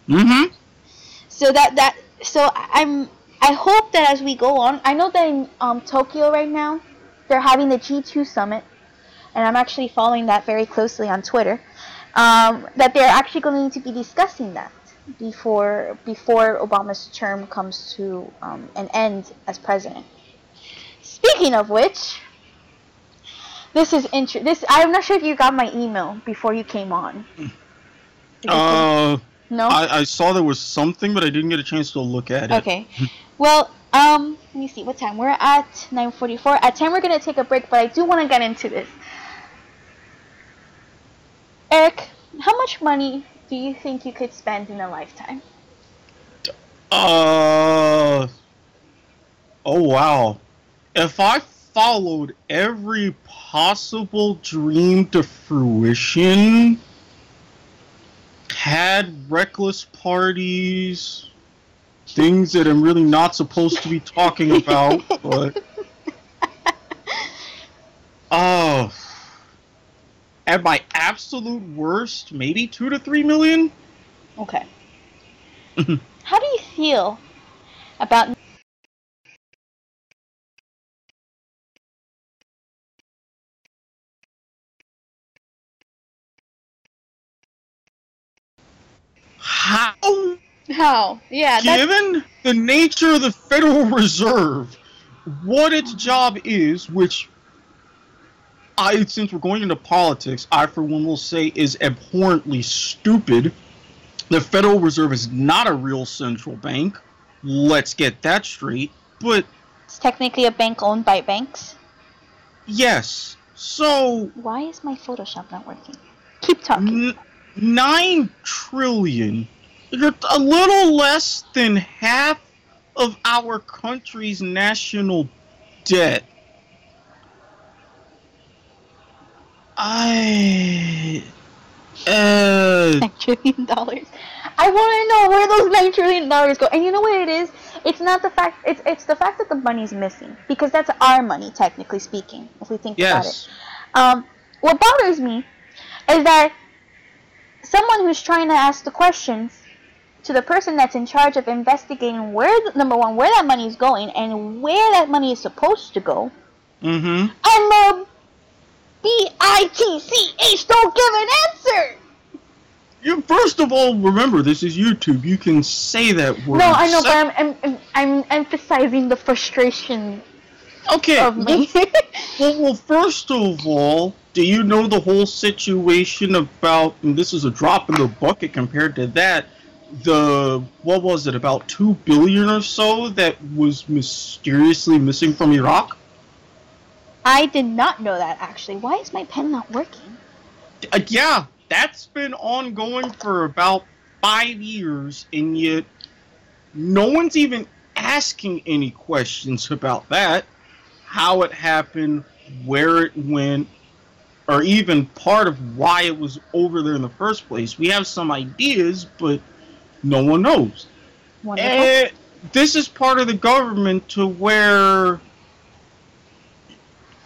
Mm-hmm. So that that so I'm I hope that as we go on, I know that in um, Tokyo right now they're having the G2 summit, and I'm actually following that very closely on Twitter. Um, that they're actually going to be discussing that before before Obama's term comes to um, an end as president. Speaking of which, this is inter- this I'm not sure if you got my email before you came on. Uh, no. I, I saw there was something, but I didn't get a chance to look at it. Okay. Well, um, let me see what time we're at. 9:44. At 10 we're gonna take a break, but I do want to get into this. Eric, how much money do you think you could spend in a lifetime? Uh. Oh wow. If I followed every possible dream to fruition, had reckless parties, things that I'm really not supposed to be talking about, but. Oh. At my absolute worst, maybe two to three million? Okay. how do you feel about How how? Yeah, that's Given the nature of the Federal Reserve, what its job is, which I, since we're going into politics, I for one will say is abhorrently stupid. The Federal Reserve is not a real central bank. Let's get that straight. But it's technically a bank owned by banks. yes, so Why is my Photoshop not working? Keep talking. N- nine trillion. A little less than half of our country's national debt. I. Uh. nine trillion dollars. I want to know where those nine trillion dollars go. And you know what it is? It's not the fact. It's it's the fact that the money's missing because that's our money, technically speaking, if we think about it. Yes. Um, what bothers me is that someone who's trying to ask the questions to the person that's in charge of investigating where the, number one where that money is going and where that money is supposed to go, Mm-hmm. and the BITCH don't give an answer. You first of all remember this is YouTube. You can say that word. No, I know, but I'm, I'm I'm emphasizing the frustration okay. of me. Well, well, first of all, do you know the whole situation about? And this is a drop in the bucket compared to that. The what was it? About two billion or so that was mysteriously missing from Iraq. I did not know that actually. Why is my pen not working? Uh, yeah, that's been ongoing for about five years, and yet no one's even asking any questions about that. How it happened, where it went, or even part of why it was over there in the first place. We have some ideas, but no one knows. Wonderful. Eh, this is part of the government to where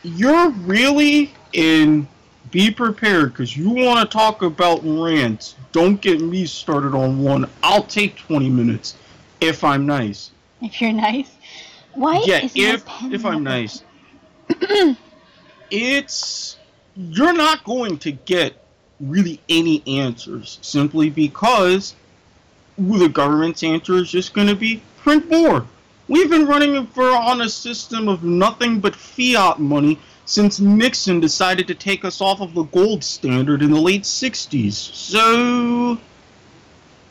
you're really in be prepared because you want to talk about rants. Don't get me started on one. I'll take 20 minutes if I'm nice. If you're nice. Why yeah, if if I'm nice. it's you're not going to get really any answers simply because the government's answer is just going to be print more. We've been running for on a system of nothing but fiat money since Nixon decided to take us off of the gold standard in the late 60s. So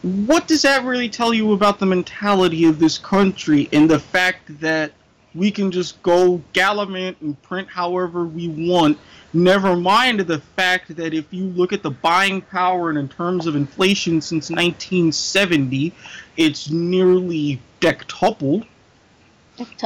what does that really tell you about the mentality of this country and the fact that we can just go gallivant and print however we want. Never mind the fact that if you look at the buying power and in terms of inflation since 1970 it's nearly dectupled.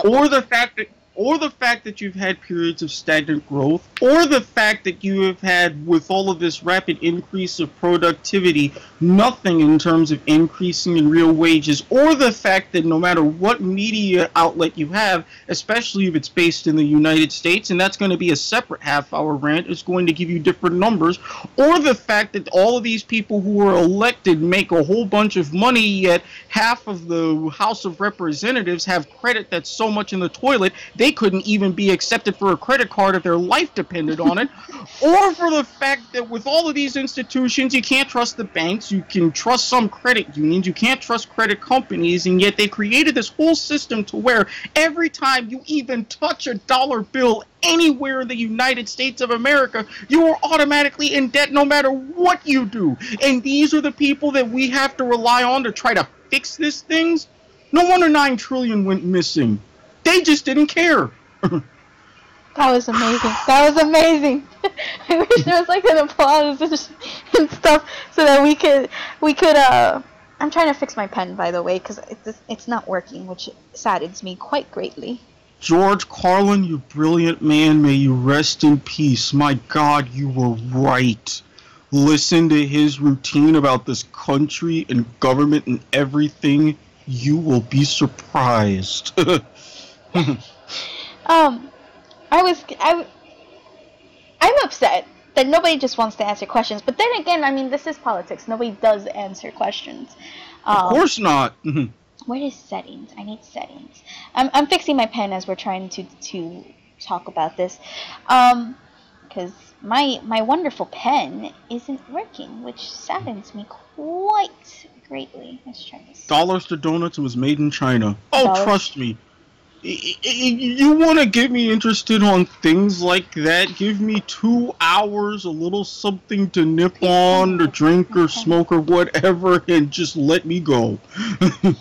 Or the fact that or the fact that you've had periods of stagnant growth, or the fact that you have had, with all of this rapid increase of productivity, nothing in terms of increasing in real wages, or the fact that no matter what media outlet you have, especially if it's based in the United States, and that's going to be a separate half hour rant, is going to give you different numbers, or the fact that all of these people who were elected make a whole bunch of money, yet half of the House of Representatives have credit that's so much in the toilet, they couldn't even be accepted for a credit card if their life depended on it, or for the fact that with all of these institutions, you can't trust the banks, you can trust some credit unions, you can't trust credit companies, and yet they created this whole system to where every time you even touch a dollar bill anywhere in the United States of America, you are automatically in debt no matter what you do. And these are the people that we have to rely on to try to fix these things. No wonder 9 trillion went missing. They just didn't care. That was amazing. That was amazing. I wish there was like an applause and stuff so that we could we could uh I'm trying to fix my pen by the way cuz it's it's not working which saddens me quite greatly. George Carlin, you brilliant man, may you rest in peace. My God, you were right. Listen to his routine about this country and government and everything. You will be surprised. um, I was I. I'm upset that nobody just wants to answer questions. But then again, I mean, this is politics. Nobody does answer questions. Um, of course not. where is settings? I need settings. I'm I'm fixing my pen as we're trying to to talk about this. Um, because my my wonderful pen isn't working, which saddens me quite greatly. Let's try this. Dollars to donuts was made in China. Oh, Dollars. trust me you want to get me interested on things like that? Give me two hours, a little something to nip on, to drink or smoke or whatever, and just let me go. ah,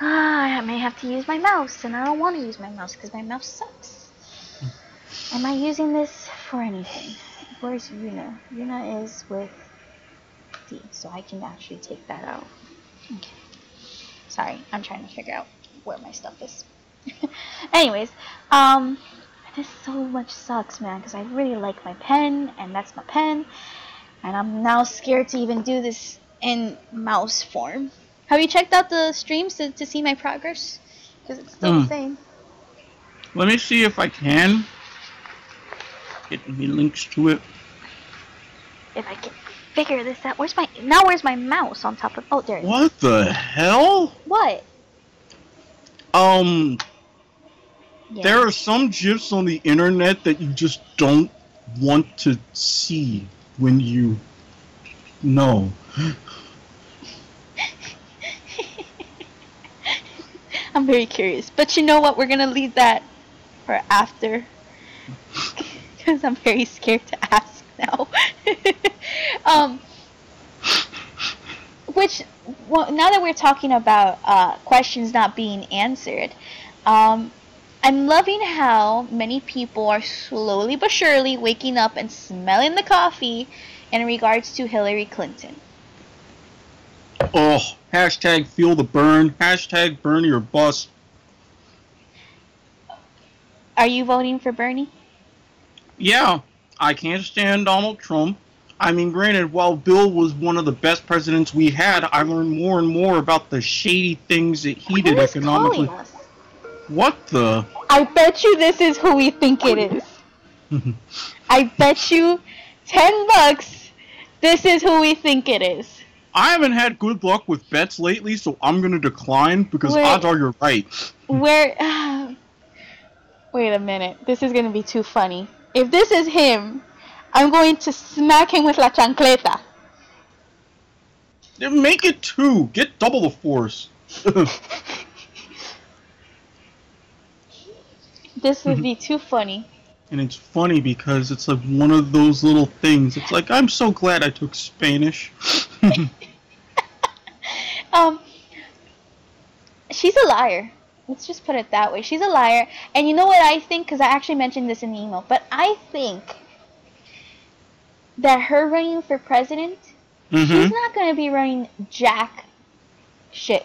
I may have to use my mouse, and I don't want to use my mouse because my mouse sucks. Am I using this for anything? Where's Yuna? Yuna is with D, so I can actually take that out. Okay. Sorry, I'm trying to figure out where my stuff is. Anyways, um, this so much sucks, man, because I really like my pen, and that's my pen, and I'm now scared to even do this in mouse form. Have you checked out the streams to, to see my progress? Because it's still mm. the hmm. same. Let me see if I can get me links to it. If I can figure this out. Where's my now? Where's my mouse on top of? Oh, there. What the hell? What? Um, there are some gifs on the internet that you just don't want to see when you know. I'm very curious. But you know what? We're going to leave that for after. Because I'm very scared to ask now. um, which, well, now that we're talking about uh, questions not being answered, um, I'm loving how many people are slowly but surely waking up and smelling the coffee in regards to Hillary Clinton. Oh, hashtag feel the burn, hashtag Bernie or bust. Are you voting for Bernie? Yeah, I can't stand Donald Trump. I mean, granted, while Bill was one of the best presidents we had, I learned more and more about the shady things that he Who did economically. What the? I bet you this is who we think it is. I bet you ten bucks. This is who we think it is. I haven't had good luck with bets lately, so I'm gonna decline because Wait. odds are you're right. Where? wait a minute. This is gonna be too funny. If this is him, I'm going to smack him with la chancleta. Make it two. Get double the force. This would be too funny. and it's funny because it's like one of those little things. It's like I'm so glad I took Spanish. Um, she's a liar. Let's just put it that way. She's a liar. And you know what I think? Because I actually mentioned this in the email. But I think that her running for president, she's mm-hmm. not going to be running jack shit.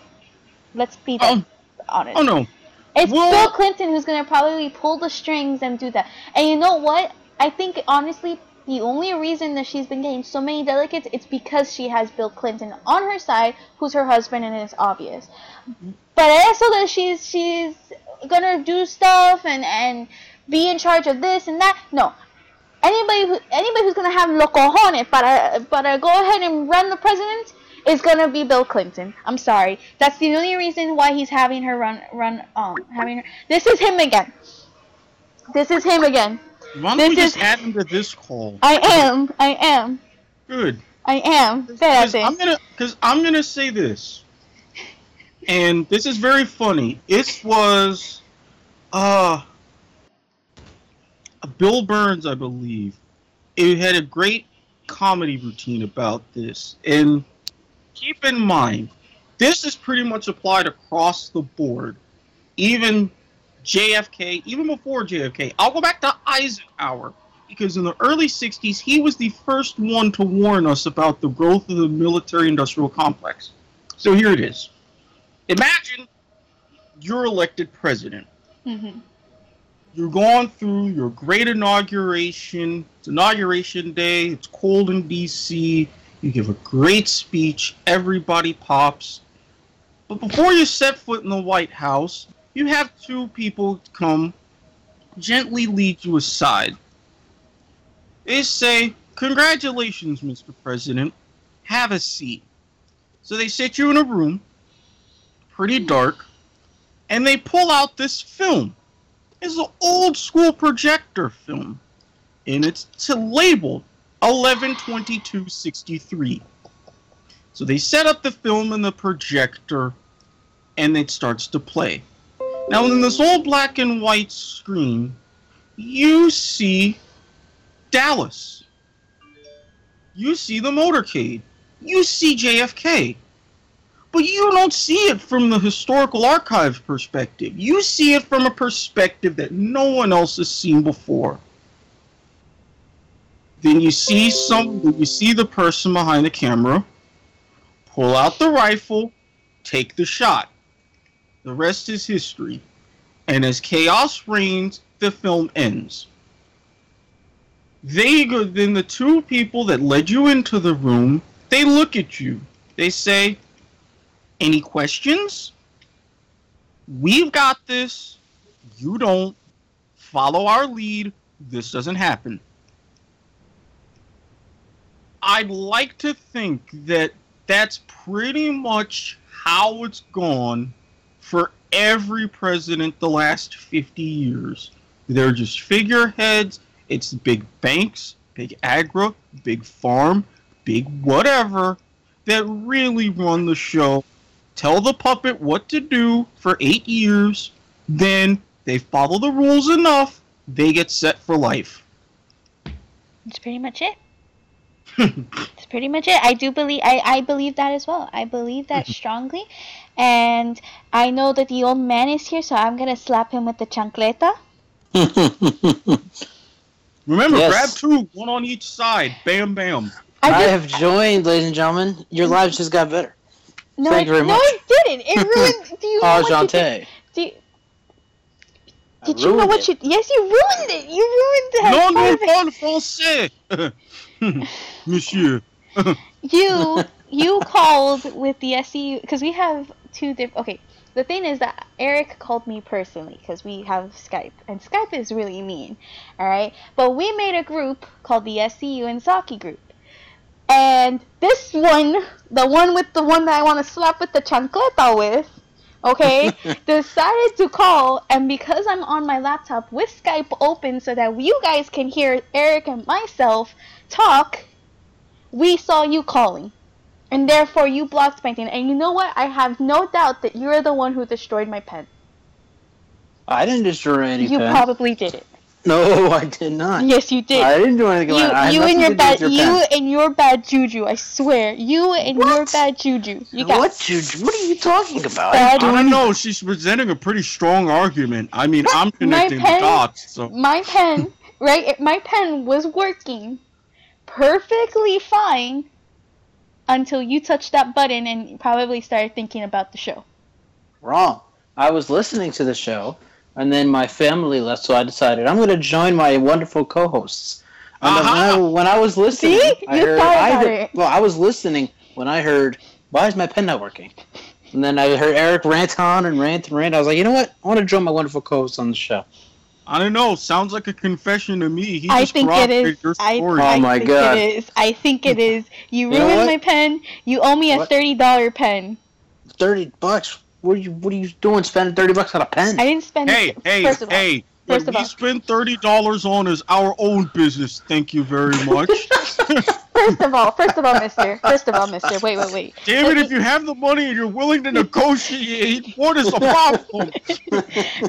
Let's be that Oh, honest. oh no. It's Bill Clinton who's going to probably pull the strings and do that. And you know what? I think, honestly, the only reason that she's been getting so many delegates it's because she has Bill Clinton on her side, who's her husband, and it's obvious. But also that she's she's gonna do stuff and and be in charge of this and that. No, anybody who anybody who's gonna have lo cojones para para go ahead and run the president is gonna be Bill Clinton. I'm sorry. That's the only reason why he's having her run run um having her. This is him again. This is him again. Why don't we This just add him to this call? I am. I am. Good. I am. Because. I'm gonna, because I'm gonna say this, and this is very funny. It was, uh, Bill Burns, I believe. It had a great comedy routine about this, and keep in mind, this is pretty much applied across the board. Even JFK, even before JFK, I'll go back to Eisenhower because in the early 60s, he was the first one to warn us about the growth of the military industrial complex. So here it is. Imagine you're elected president. Mhm. You're going through your great inauguration. It's inauguration day. It's cold in DC. You give a great speech. Everybody pops. But before you set foot in the White House, you have two people come gently lead you aside. They say, Congratulations, Mr. President. Have a seat. So they sit you in a room, pretty dark, and they pull out this film. It's an old school projector film, and it's labeled 112263. So they set up the film in the projector, and it starts to play. Now, in this old black and white screen, you see Dallas. You see the motorcade. You see JFK. But you don't see it from the historical archive perspective. You see it from a perspective that no one else has seen before. Then you see some you see the person behind the camera pull out the rifle, take the shot. The rest is history. And as chaos reigns, the film ends. They go, then the two people that led you into the room, they look at you. They say, "Any questions? We've got this. You don't. Follow our lead. This doesn't happen." I'd like to think that that's pretty much how it's gone for every president the last 50 years. They're just figureheads. It's big banks, big agro, big farm, big whatever that really run the show. Tell the puppet what to do for eight years, then they follow the rules enough, they get set for life. That's pretty much it. That's pretty much it. I do believe I, I believe that as well. I believe that strongly. And I know that the old man is here, so I'm gonna slap him with the chancleta. Remember, Yes. grab two, one on each side. Bam, bam. I I have joined, ladies and gentlemen. Your mm-hmm. lives just got better. no, thank it, you very no, much. it didn't. It ruined. Do you know what you did? Do you, did you know what it. you? Yes, you ruined it. You ruined that. Non, part non, of it. français. Monsieur. you you called with the SEU because we have two different. Okay, the thing is that Eric called me personally because we have Skype, and Skype is really mean, all right. But we made a group called the SCU and Saki group, and this one, the one with the one that I want to slap with the chancleta with, okay, decided to call, and because I'm on my laptop with Skype open so that you guys can hear Eric and myself talk, we saw you calling. And therefore you blocked my thing. And you know what? I have no doubt that you're the one who destroyed my pen. I didn't destroy any you pen. probably did it. No, I did not. Yes, you did. I didn't do anything. you, like that. You and your bad, your you pen. and your bad juju. I swear, you and your bad juju. You got What, Juju? What are you talking about? Bad- I don't know. She's presenting a pretty strong argument. I mean, I'm connecting the dots. So my pen, right? it- My pen was working perfectly fine until you touched that button and probably started thinking about the show. Wrong. I was listening to the show, and then my family left, so I decided I'm going to join my wonderful co-hosts. And then when, I, Uh-huh. when I was listening, See? I You heard, thought I about heard- it. well, I was listening when I heard, "Why is my pen not working?" And then I heard Eric rant on and rant and rant. I was like, you know what? I want to join my wonderful co-hosts on the show. I don't know. Sounds like a confession to me. He I just think it corroborated your I, story. Oh I my think God. it is. I think it is. You You know ruined my pen. You owe me a What? thirty dollar pen. Thirty bucks. What are you? What are you doing? Spending thirty bucks on a pen? I didn't spend. Hey, hey, first of all, hey. first what of we all. spend thirty dollars on is our own business. Thank you very much. First of all, first of all, Mister. First of all, Mister. Wait, wait, wait. Damn it! If you have the money and you're willing to negotiate, what is the problem?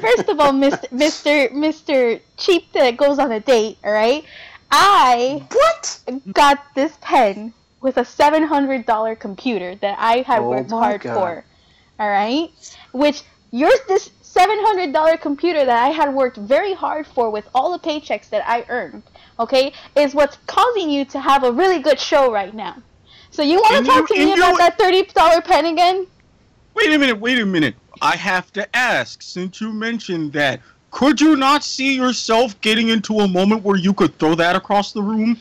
First of all, Mister, Mister, Mister Cheap that goes on a date. All right. I what? got this pen with a seven hundred dollar computer that I had Oh worked hard God. for. All right, which yours this seven hundred dollar computer that I had worked very hard for with all the paychecks that I earned. Okay, is what's causing you to have a really good show right now. So you want to talk you- to me about that thirty dollar pen again? Wait a minute, wait a minute. I have to ask, since you mentioned that, could you not see yourself getting into a moment where you could throw that across the room?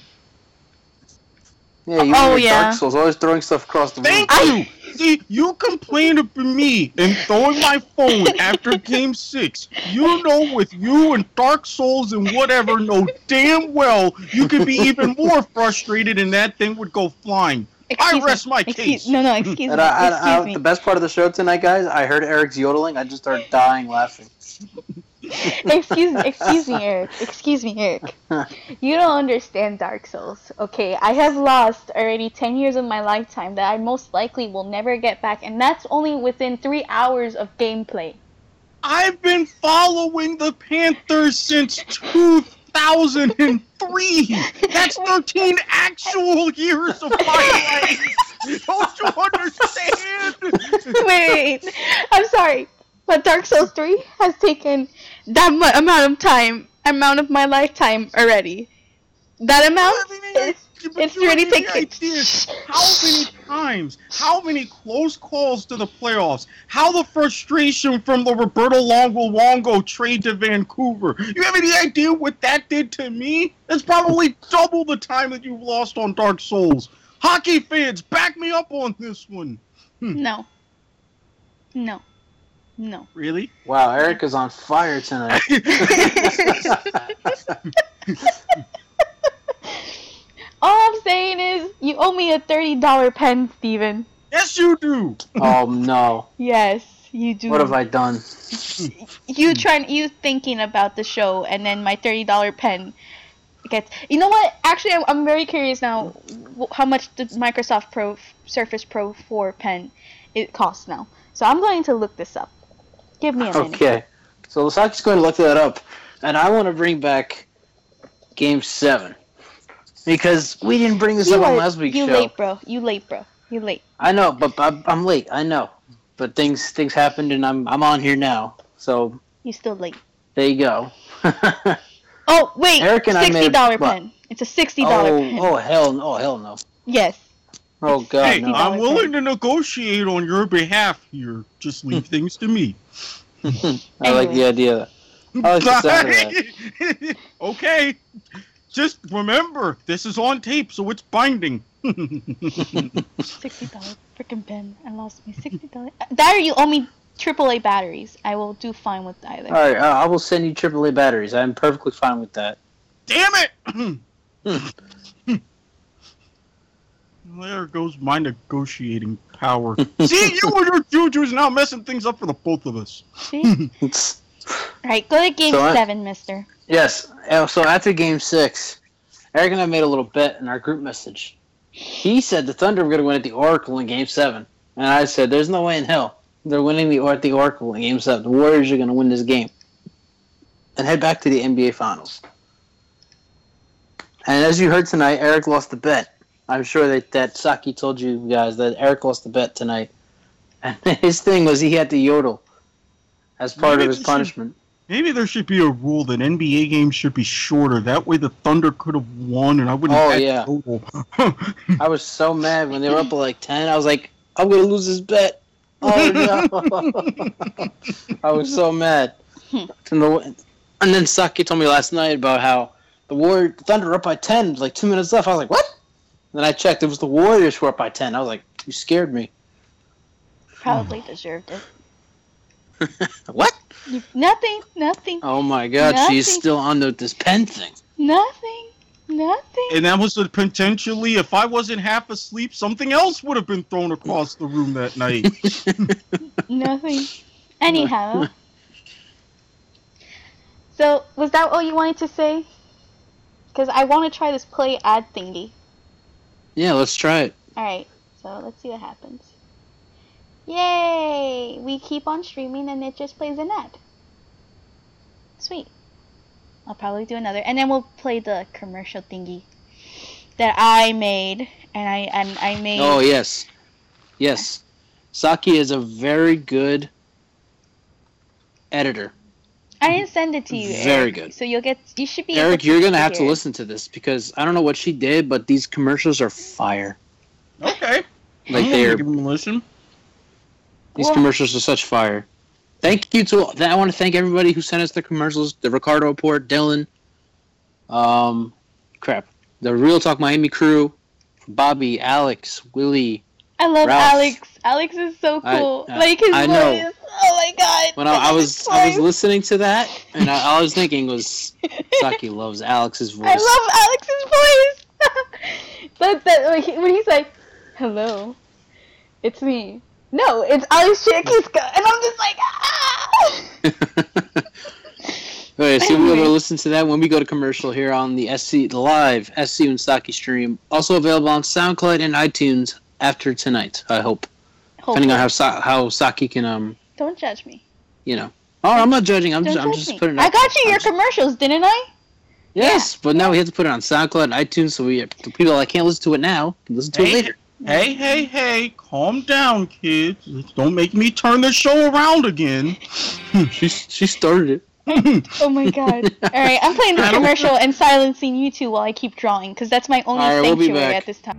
Yeah, you Oh, and your yeah. Dark Souls always throwing stuff across the room. Thank I- you! See, you complained of me and throwing my phone after game six. You know, with you and Dark Souls and whatever, know damn well you could be even more frustrated and that thing would go flying. I rest me. my Excuse- case. No, no, excuse And me. I, I, I, excuse the best part of the show tonight, guys, I heard Eric's yodeling. I just started dying laughing. excuse excuse me, Eric. Excuse me, Eric. You don't understand Dark Souls, okay? I have lost already 10 years of my lifetime that I most likely will never get back, and that's only within three hours of gameplay. I've been following the Panthers since 2003. That's 13 actual years of my life. Don't you understand? Wait, I'm sorry, but Dark Souls 3 has taken that mu- amount of time, amount of my lifetime already. That amount is. It's already taken. How many times? How many close calls to the playoffs? How the frustration from the Roberto Luongo Luongo trade to Vancouver? You have any idea what that did to me? That's probably double the time that you've lost on Dark Souls. Hockey fans, back me up on this one. Hmm. No. No. No. Really? Wow, Eric is on fire tonight. All I'm saying is, you owe me a $30 pen, Steven. yes, you do. oh no. Yes, you do. What have I done? you trying you thinking about the show and then my thirty dollar pen gets you know what actually I'm, I'm very curious now how much the microsoft pro surface pro 4 pen it costs now so i'm going to look this up give me a minute Okay. So Lasaki's going to look that up. And I want to bring back Game 7. Because we didn't bring this you, up on last week's you show. late bro you late bro you late I know, but I'm, late. I know. But things things happened and I'm I'm on here now. So you still late there you go. oh wait Eric and sixty dollar pen it's a sixty dollar oh, pen oh hell no. Oh hell no. yes Oh god hey, no. I'm willing to negotiate on your behalf here. Just leave things to me. I like the idea. I like the sound of that. okay. Just remember, this is on tape, so it's binding. Sixty dollar freaking pen. I lost my sixty dollar. That you owe me AAA batteries. I will do fine with either. All right, uh, I will send you AAA batteries. I'm perfectly fine with that. Damn it! There goes my negotiating power. See, you and your juju's now messing things up for the both of us. See? Alright, go to game So I- seven, mister. yes. uh, So after Game Six, Eric and I made a little bet in our group message. He said the Thunder were going to win at the Oracle in Game Seven, and I said, "There's no way in hell they're winning the or at the Oracle in Game Seven. The Warriors are going to win this game and head back to the NBA Finals." And as you heard tonight, Eric lost the bet. I'm sure that that Saki told you guys that Eric lost the bet tonight, and his thing was he had to yodel as part Maybe of his they should- punishment. Maybe there should be a rule that NBA games should be shorter. That way the Thunder could have won and I wouldn't Oh, have yeah. total. I was so mad when they were up at like ten. I was like, I'm gonna lose this bet. Oh no! I was so mad. And, the, and then Saki told me last night about how the War Thunder up by ten, like two minutes left. I was like, what? Then I checked. It was the Warriors who were up by ten. I was like, you scared me. Probably deserved it. What? Nothing, nothing, Oh my God! She's still on the, this pen thing. nothing, nothing. and that was potentially, if I wasn't half asleep, something else would have been thrown across the room that night. Nothing. Anyhow. so, was that all you wanted to say? Because I want to try this play ad thingy. Yeah, let's try it. Alright, so let's see what happens. Yay! We keep on streaming and it just plays an ad. Sweet. I'll probably do another. And then we'll play the commercial thingy that I made. And I and I made Oh yes, yes. Saki is a very good editor. I didn't send it to you. Very Eric, good. So you'll get you should be Eric, you're gonna have to listen to this because I don't know what she did, but these commercials are fire. okay. Like they're give them a listen. these Well- commercials are such fire. Thank you to I want to thank everybody who sent us the commercials. The Ricardo Report, Dylan, um, crap, the Real Talk Miami crew, Bobby, Alex, Willie. I love Ralph. Alex. Alex is so cool. I- like his I voice. know. Oh my god. When I, I was I was listening to that, and I, all I was thinking was Saki loves Alex's voice. I love Alex's voice. that that like, when he's like, "Hello, it's me." No, it's Alex Chiakiska, and I'm just like, ah. Okay, so be able to listen to that when we go to commercial here on the SC the live SC and Saki stream. Also available on SoundCloud and iTunes after tonight. I hope, depending on how Sa- how Saki can um Don't judge me. you know. Oh, I'm not judging. I'm Don't just I'm just me. putting. it I got you your I'm just- commercials, didn't I? Yes, but now we have to put it on SoundCloud and iTunes, so we the people that can't listen to it now can listen to it Hey, later. Hey, hey, hey, calm down, kids. Don't make me turn the show around again. She she started it. Oh my god. All right, I'm playing the commercial and silencing you two while I keep drawing because that's my only All right, we'll sanctuary at this time.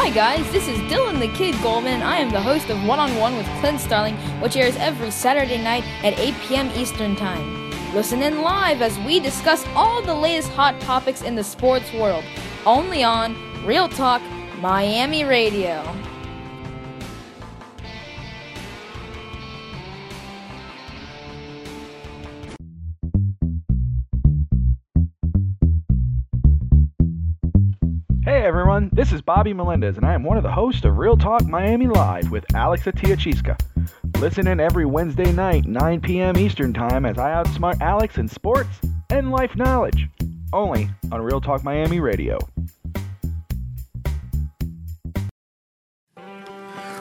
Hi guys, this is Dylan the Kid Goldman. I am the host of One on One with Clint Starling, which airs every Saturday night at 8 p.m. Eastern Time. Listen in live as we discuss all the latest hot topics in the sports world, only on Real Talk Miami Radio. Hey everyone, this is Bobby Melendez, and I am one of the hosts of Real Talk Miami Live with Alex Atiachiska. Listen in every Wednesday night, 9 p.m. Eastern Time, as I outsmart Alex in sports and life knowledge. Only on Real Talk Miami Radio.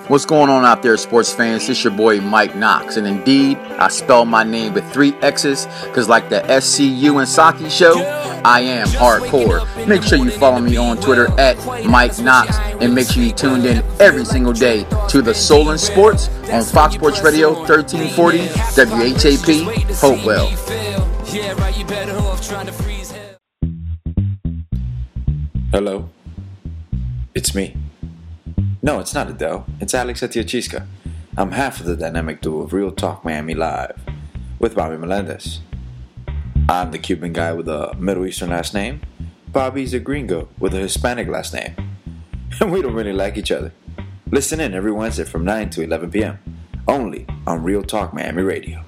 What's going on out there, sports fans? It's your boy Mike Knox, and indeed, I spell my name with three X's because, like the SCU and Saki show, I am hardcore. Make sure you follow me on Twitter at Mike Knox, and make sure you tuned in every single day to the Soul and Sports on Fox Sports Radio 1340 WHAP Hopewell. Hello. It's me. No, it's not Adele. It's Alex Atiachiska. I'm half of the dynamic duo of Real Talk Miami Live with Bobby Melendez. I'm the Cuban guy with a Middle Eastern last name, Bobby's a gringo with a Hispanic last name. And we don't really like each other. Listen in every Wednesday from 9 to 11 p.m. Only on Real Talk Miami Radio.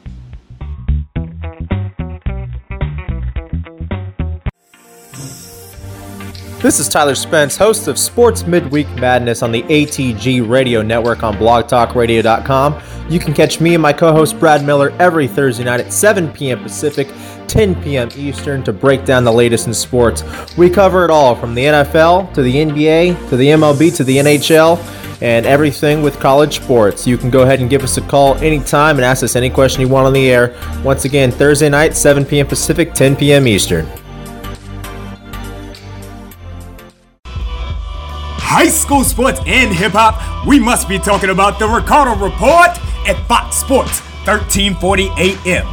This is Tyler Spence, host of Sports Midweek Madness on the ATG Radio Network on blogtalkradio.com. You can catch me and my co host Brad Miller every Thursday night at 7 p.m. Pacific, 10 p.m. Eastern to break down the latest in sports. We cover it all from the NFL to the NBA to the MLB to the NHL and everything with college sports. You can go ahead and give us a call anytime and ask us any question you want on the air. Once again, Thursday night, 7 p.m. Pacific, 10 p.m. Eastern. High school sports and hip hop, we must be talking about the Ricardo Report at Fox Sports 1340 AM.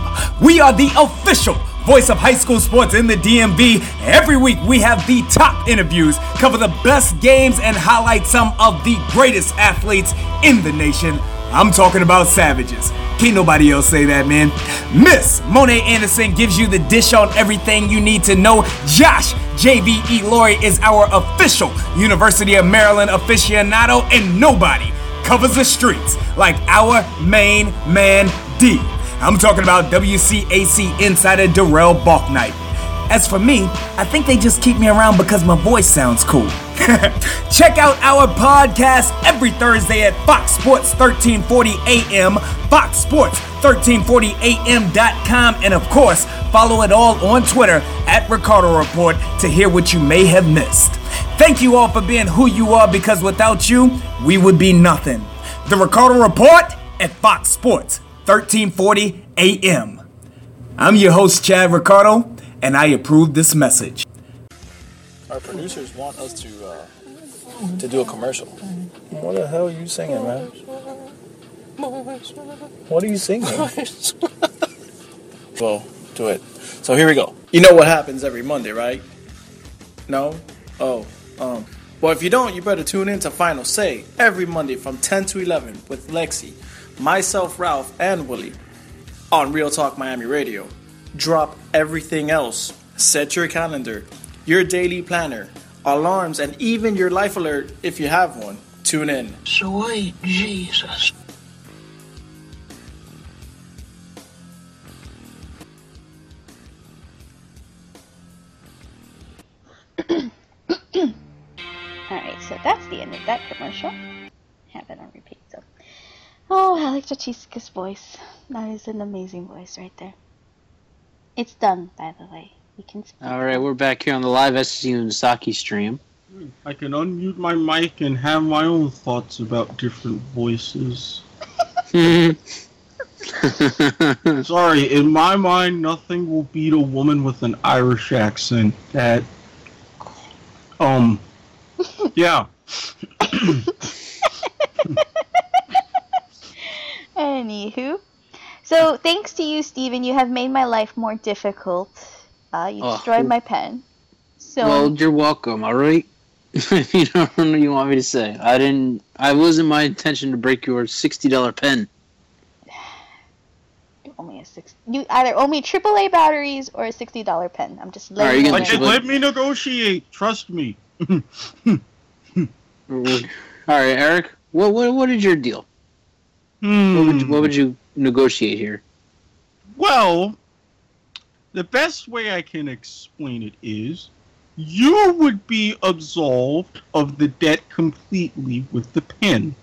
We are the official voice of high school sports in the DMV. Every week we have the top interviews, cover the best games, and highlight some of the greatest athletes in the nation. I'm talking about Savages. Can't nobody else say that, man. Miss Monet Anderson gives you the dish on everything you need to know. Josh JVE Laurie is our official University of Maryland aficionado, and nobody covers the streets like our main man D. I'm talking about WCAC insider Darrell Balknight. As for me, I think they just keep me around because my voice sounds cool. Check out our podcast every Thursday at Fox Sports 1340 AM, Fox Sports 1340am.com, and of course, follow it all on Twitter at Ricardo Report to hear what you may have missed. Thank you all for being who you are because without you, we would be nothing. The Ricardo Report at Fox Sports 1340 AM. I'm your host, Chad Ricardo, and I approve this message. Our producers want us to uh, to do a commercial. What the hell are you singing, man? What are you singing? well, do it. So here we go. You know what happens every Monday, right? No? Oh, um. Well, if you don't, you better tune in to Final Say every Monday from 10 to 11 with Lexi, myself, Ralph, and Willie on Real Talk Miami Radio. Drop everything else. Set your calendar, your daily planner, alarms, and even your life alert if you have one. Tune in. Sweet Jesus. Alright, so that's the end of that commercial. Have it on repeat, so. Oh, Alex Chachisca's voice. That is an amazing voice right there. It's done, by the way. We can speak. All right, we're back here on the live SSU and Saki stream. I can unmute my mic and have my own thoughts about different voices. Sorry, in my mind, nothing will beat a woman with an Irish accent. That, um, yeah. Anywho. So, thanks to you, Steven, you have made my life more difficult. Uh, you Oh. destroyed my pen. So, Well, you're welcome. All right. you don't know what you want me to say. I didn't. I wasn't my intention to break your sixty dollar pen. you owe me a six. You either owe me AAA batteries or a sixty dollar pen. I'm just Alright, letting you you. Let, let me negotiate. Trust me. All right, Eric. What what what is your deal? Hmm. What would you, what would you negotiate here? Well, the best way I can explain it is you would be absolved of the debt completely with the pen.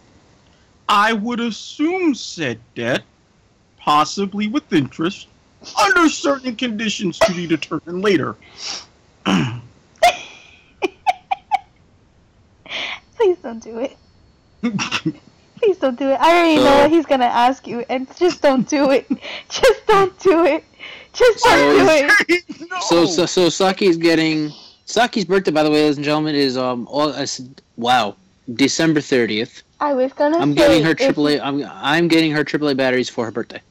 I would assume said debt, possibly with interest, under certain conditions to be determined later. Please don't do it. Please don't do it. I already know what he's gonna ask you, and just don't do it. Just don't do it. Just don't do it. no. So so so Saki's getting Saki's birthday. By the way, ladies and gentlemen, is um all I wow December thirtieth. I was gonna I'm say. getting her if- AAA. I'm I'm getting her AAA batteries for her birthday.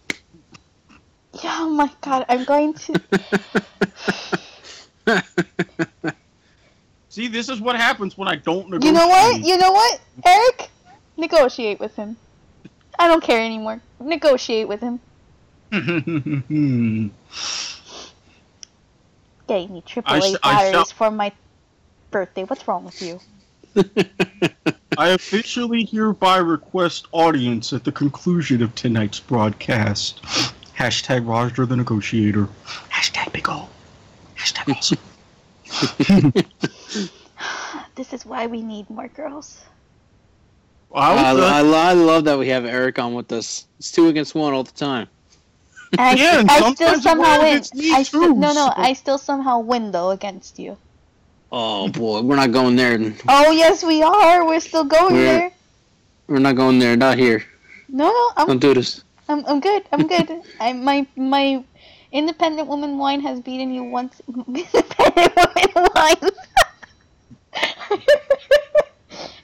Oh my god, I'm going to. See, this is what happens when I don't negotiate. You know what? You know what, Eric? Negotiate with him. I don't care anymore. Negotiate with him. Get getting me I AAA sh- batteries shall- for my birthday. What's wrong with you? I officially hereby request audience at the conclusion of tonight's broadcast. Hashtag Roger the Negotiator. Hashtag Big O. Hashtag awesome. This is why we need more girls. I I, was, uh, I, I love that we have Eric on with us. It's two against one all the time. I, Yeah, and I still somehow win. I still, too, no, no, so- I still somehow win though against you. Oh boy, we're not going there. Oh yes, we are. We're still going We're- there. We're not going there. Not here. No, no, I'm, Don't do this. I'm, I'm good. I'm good. I my my independent woman wine has beaten you once. independent woman wine.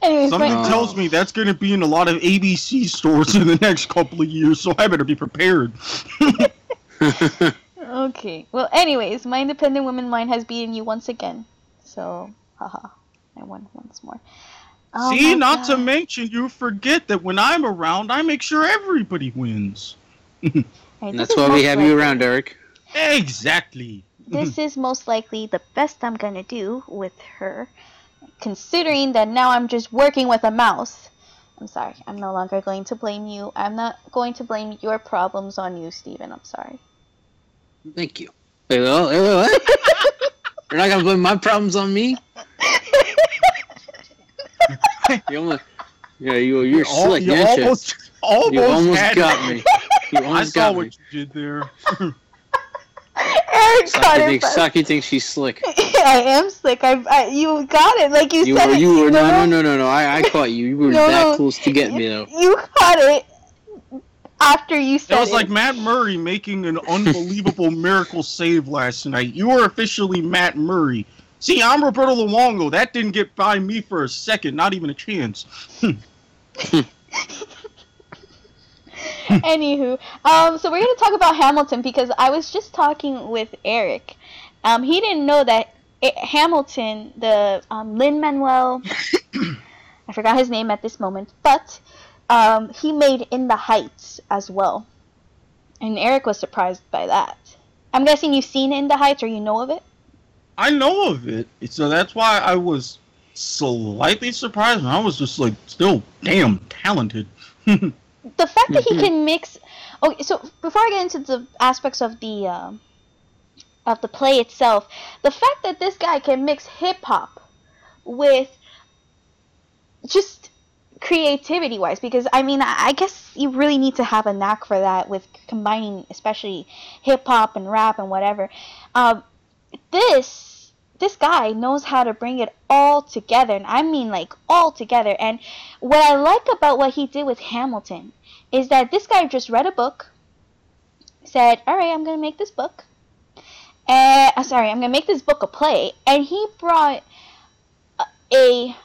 Anyways, something my, tells me that's going to be in a lot of ABC stores in the next couple of years, so I better be prepared. okay. Well, anyways, my independent woman mind has beaten you once again. So, haha, I won once more. Oh See, my not to mention, you forget that when I'm around, I make sure everybody wins. Alright, that's why we most have you around, Eric. Exactly. This is most likely the best I'm gonna do with her, considering that now I'm just working with a mouse. I'm sorry. I'm no longer going to blame you. I'm not going to blame your problems on you, Steven. I'm sorry. Thank you. Wait, oh, wait, wait, what? You're not gonna blame my problems on me. you almost, yeah, you you're Al- slick, you aren't you? almost, almost, You almost had got me. You I saw got what me. you did there. Eric got Saki it. thinks, but- Saki thinks she's slick. I am slick. I, I you got it. Like you, You said were, it. you were, no, no, no, no, no. I, I caught you. You were No, that close to get me, though. You caught it after you said That was it. like Matt Murray making an unbelievable miracle save last night. You are officially Matt Murray. See, I'm Roberto Luongo. That didn't get by me for a second, not even a chance. Anywho, um, so we're gonna talk about Hamilton because I was just talking with Eric. Um, he didn't know that it, Hamilton, the um, Lin Manuel, I forgot his name at this moment, but um, he made In the Heights as well, and Eric was surprised by that. I'm guessing you've seen In the Heights or you know of it. I know of it, so that's why I was slightly surprised. And I was just like, still damn talented. the fact that he Mhm. can mix okay so before i get into the aspects of the um of the play itself the fact that this guy can mix hip-hop with just creativity wise because i mean i I guess you really need to have a knack for that with combining especially hip-hop and rap and whatever um, this this guy knows how to bring it all together and i mean like all together and what i like about what he did with hamilton is that this guy just read a book said all right i'm gonna make this book and uh, sorry i'm gonna make this book a play and he brought a, a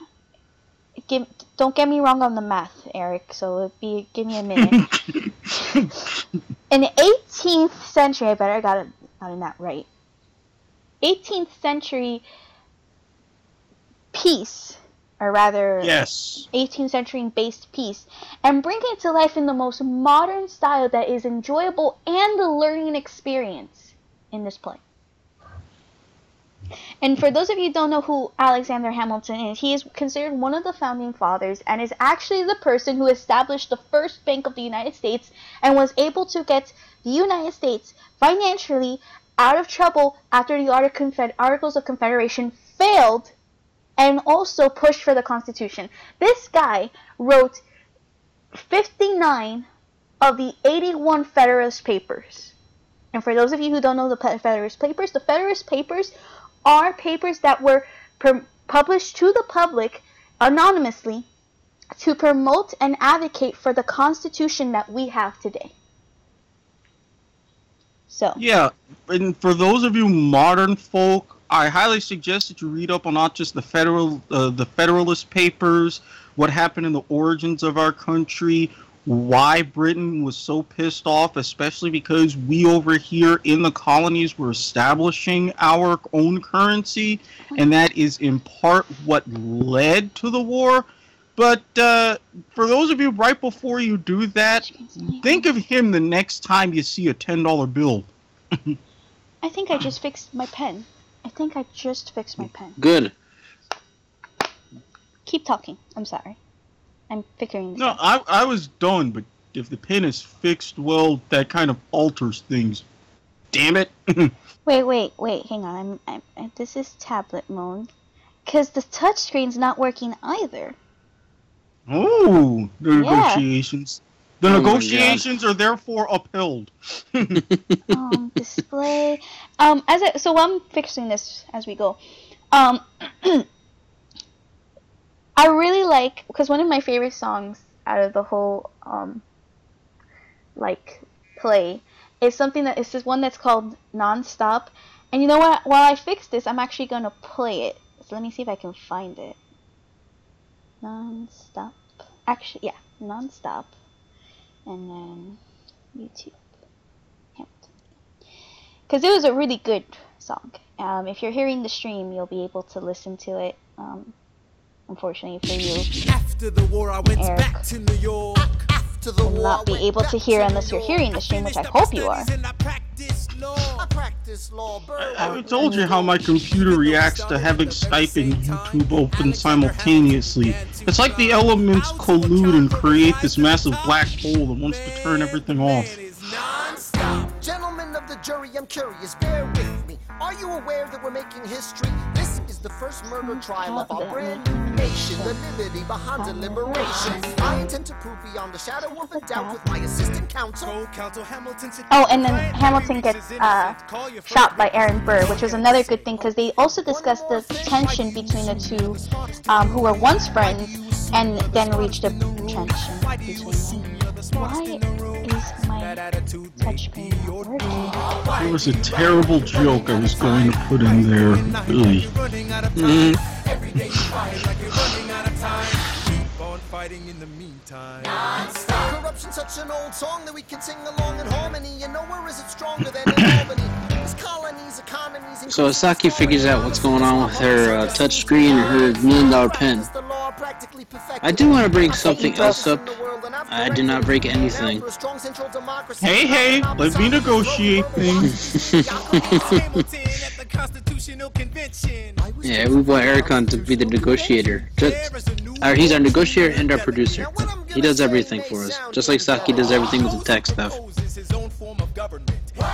give, don't get me wrong on the math eric so it'd be give me a minute. In the 18th century i better got it gotten that right. 18th century piece, or rather, Yes. 18th century based piece, and bring it to life in the most modern style that is enjoyable and a learning experience in this play. And for those of you who don't know who Alexander Hamilton is, he is considered one of the founding fathers and is actually the person who established the first bank of the United States and was able to get the United States financially out of trouble after the Articles of Confederation failed and also pushed for the Constitution. This guy wrote 59 of the 81 Federalist Papers. And for those of you who don't know the Federalist Papers, the Federalist Papers are papers that were published to the public anonymously to promote and advocate for the Constitution that we have today. So, Yeah, and for those of you modern folk, I highly suggest that you read up on not just the federal, uh, the Federalist Papers, what happened in the origins of our country, why Britain was so pissed off, especially because we over here in the colonies were establishing our own currency, and that is in part what led to the war. But uh, for those of you right before you do that, think of him the next time you see a ten dollar bill. I think I just fixed my pen. I think I just fixed my pen. Good. Keep talking. I'm sorry. I'm figuring this No, out. I I was done, but if the pen is fixed, well, that kind of alters things. Damn it! Wait, wait, wait. Hang on. I'm, I'm. This is tablet mode. Cause the touchscreen's not working either. oh, the Yeah. negotiations. The Oh negotiations are therefore upheld. um, display. Um, as I, so I'm fixing this as we go. Um, I really like because one of my favorite songs out of the whole um, like play is something that is this one that's called Nonstop. And you know what? While I fix this, I'm actually gonna play it. So let me see if I can find it. Nonstop. Actually, yeah, Nonstop. And then YouTube. Because it was a really good song. Um, if you're hearing the stream, you'll be able to listen to it. Um, unfortunately for you, After the war, I went Eric. back to New York. After the will war, not be able to hear unless you're hearing the stream, which I hope you are. I practice law. I. I told you how my computer reacts to having Skype and YouTube open simultaneously. It's like the elements collude and create this massive black hole that wants to turn everything off. Gentlemen of the jury, I'm curious. Bear with me. Are you aware that we're making history? This is the first murder trial of our brand new nation. The liberty behind deliberation. I intend to prove beyond the shadow of a doubt with my assistant counsel. Hamilton. Oh, and then Hamilton gets uh, shot by Aaron Burr, which was another good thing because they also discussed the tension between the two, um, who were once friends, and then reached a tension between them. Why is my touchscreen not working? There was a terrible joke I was going to put in there. Really. Mm. Fighting in the meantime. Corruption such an old song that we can sing along in harmony. And nowhere is it stronger than in Albany. These colonies, economies, and So Asaki figures out what's going on with her uh, touchscreen and her million dollar pen. I do want to bring something else up. I did not break anything. Hey, hey, let me negotiate things. Yeah, we want Ericon to be the negotiator. Just, uh, he's our negotiator and our producer. He does everything for us, just like Saki does everything with the tech stuff.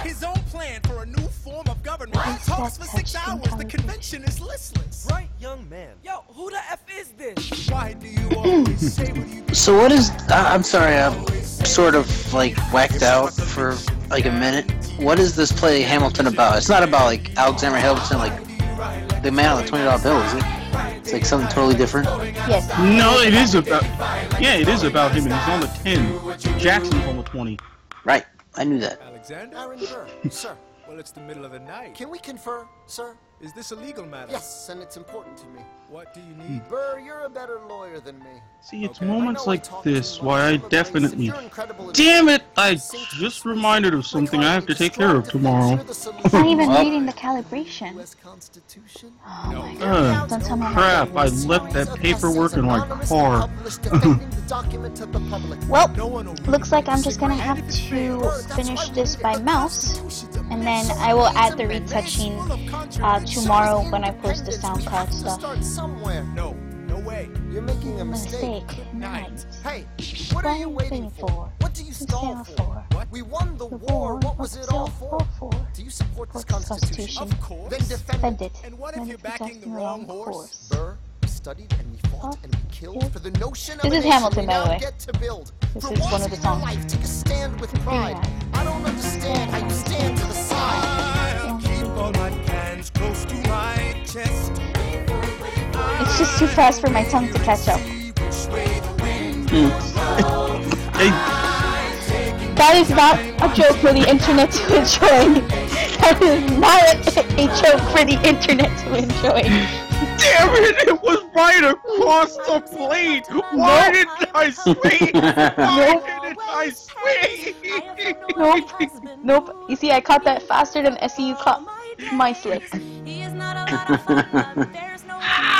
His own plan for a new form of government. Talks for six hours. The convention is listless. Right, young man. Yo, who the F is this? Why do you always say what So what is? I I'm sorry, I'm sort of like whacked out for like a minute. What is this play Hamilton about? It's not about like Alexander Hamilton, like the man on the twenty dollar bill, is it? It's like something totally different. Yes. No, it is about. Yeah, it is about him, and he's on the 10. Jackson's on the 20. Right, I knew that. Alexander? Aaron Burr, sir. Well, it's the middle of the night. Can we confer, sir? Is this a legal matter? Yes, and it's important to me. What do you need? Burr, you're a better lawyer than me. See, it's moments like this why I definitely. Damn it! I just reminded of something I have to take care of tomorrow. It's not even reading the calibration. Oh my god. Uh, Don't tell me crap, I left that paperwork in my car. Well, looks like I'm just gonna have to finish this by mouse, and then I will add the retouching uh, tomorrow when I post the SoundCloud stuff. Somewhere. No, no way. You're making a mistake. Mistake. Night. Hey, What are you waiting for? what do you stall for? We won the war. What was it all for? Do you support this constitution? Of course. Then defend Defend it. it. And what if you're backing the wrong wrong horse? horse? Burr, we studied and we fought and we killed for the notion of This a is nation Hamilton, we by the now way. get to build. This For is one once of the songs. life, take a stand with pride. I don't understand how you stand to the side. I'll keep all my plans close to my chest. It's just too fast for my tongue to catch up. Hmm. That is not a joke for the internet to enjoy. That is not a joke for the internet to enjoy. Damn it! It was right across the plate! Why didn't I swing? Why didn't I swing? Nope. Nope. You see, I caught that faster than SEU caught my slip.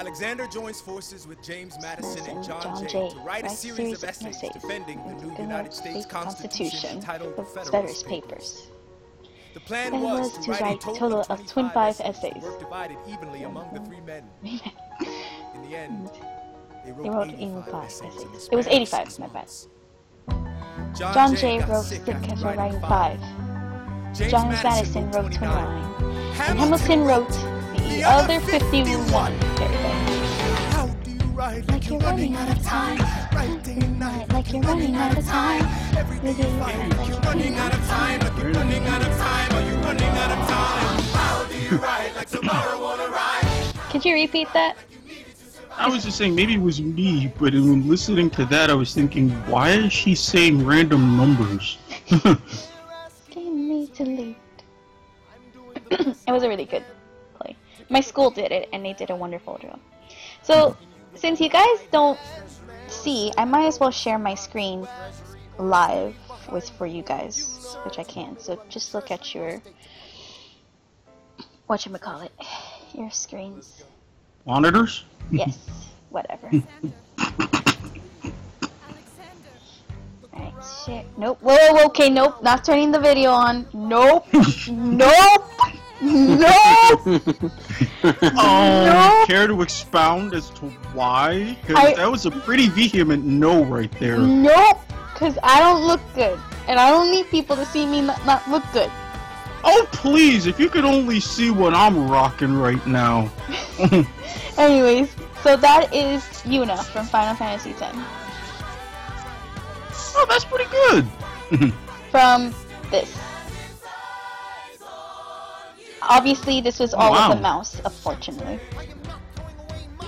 Alexander joins forces with James Madison and John, John Jay, Jay to write a series, series of essays, essays defending the new United, States Constitution, Constitution titled The Federalist Papers. The plan was, to write a total, of 25 essays, essays. divided evenly among the three men. in the end, they wrote, they wrote 85, 85 essays. essays. It was 85, my bad. John, John Jay, Jay wrote the after writing 5. James John Madison wrote 29. And Hamilton wrote the other 51. 51 right like you're running out of time. Right day and night like you're running out of time. Every day you fight like you're running out of time. Like you're running out of time. Are you running out of time? How do you ride like tomorrow won't arrive? Could you repeat that? I was just saying maybe it was me, but in listening to that, I was thinking, why is she saying random numbers? it was a really good play. My school did it, and they did a wonderful job. So since you guys don't see, I might as well share my screen live with for you guys, which I can. So just look at your what you call it, your screens. Monitors? Yes, whatever. Alright, share. Nope. Whoa, okay, nope. Not turning the video on. Nope. nope. Nope. Um, care to expound as to why? I- Because that was a pretty vehement no right there. Nope. Because I don't look good. And I don't need people to see me not, not look good. Oh, please, if you could only see what I'm rocking right now. Anyways, so that is Yuna from Final Fantasy X. Oh, that's pretty good. From this. Obviously, this was all Wow. with a mouse, unfortunately.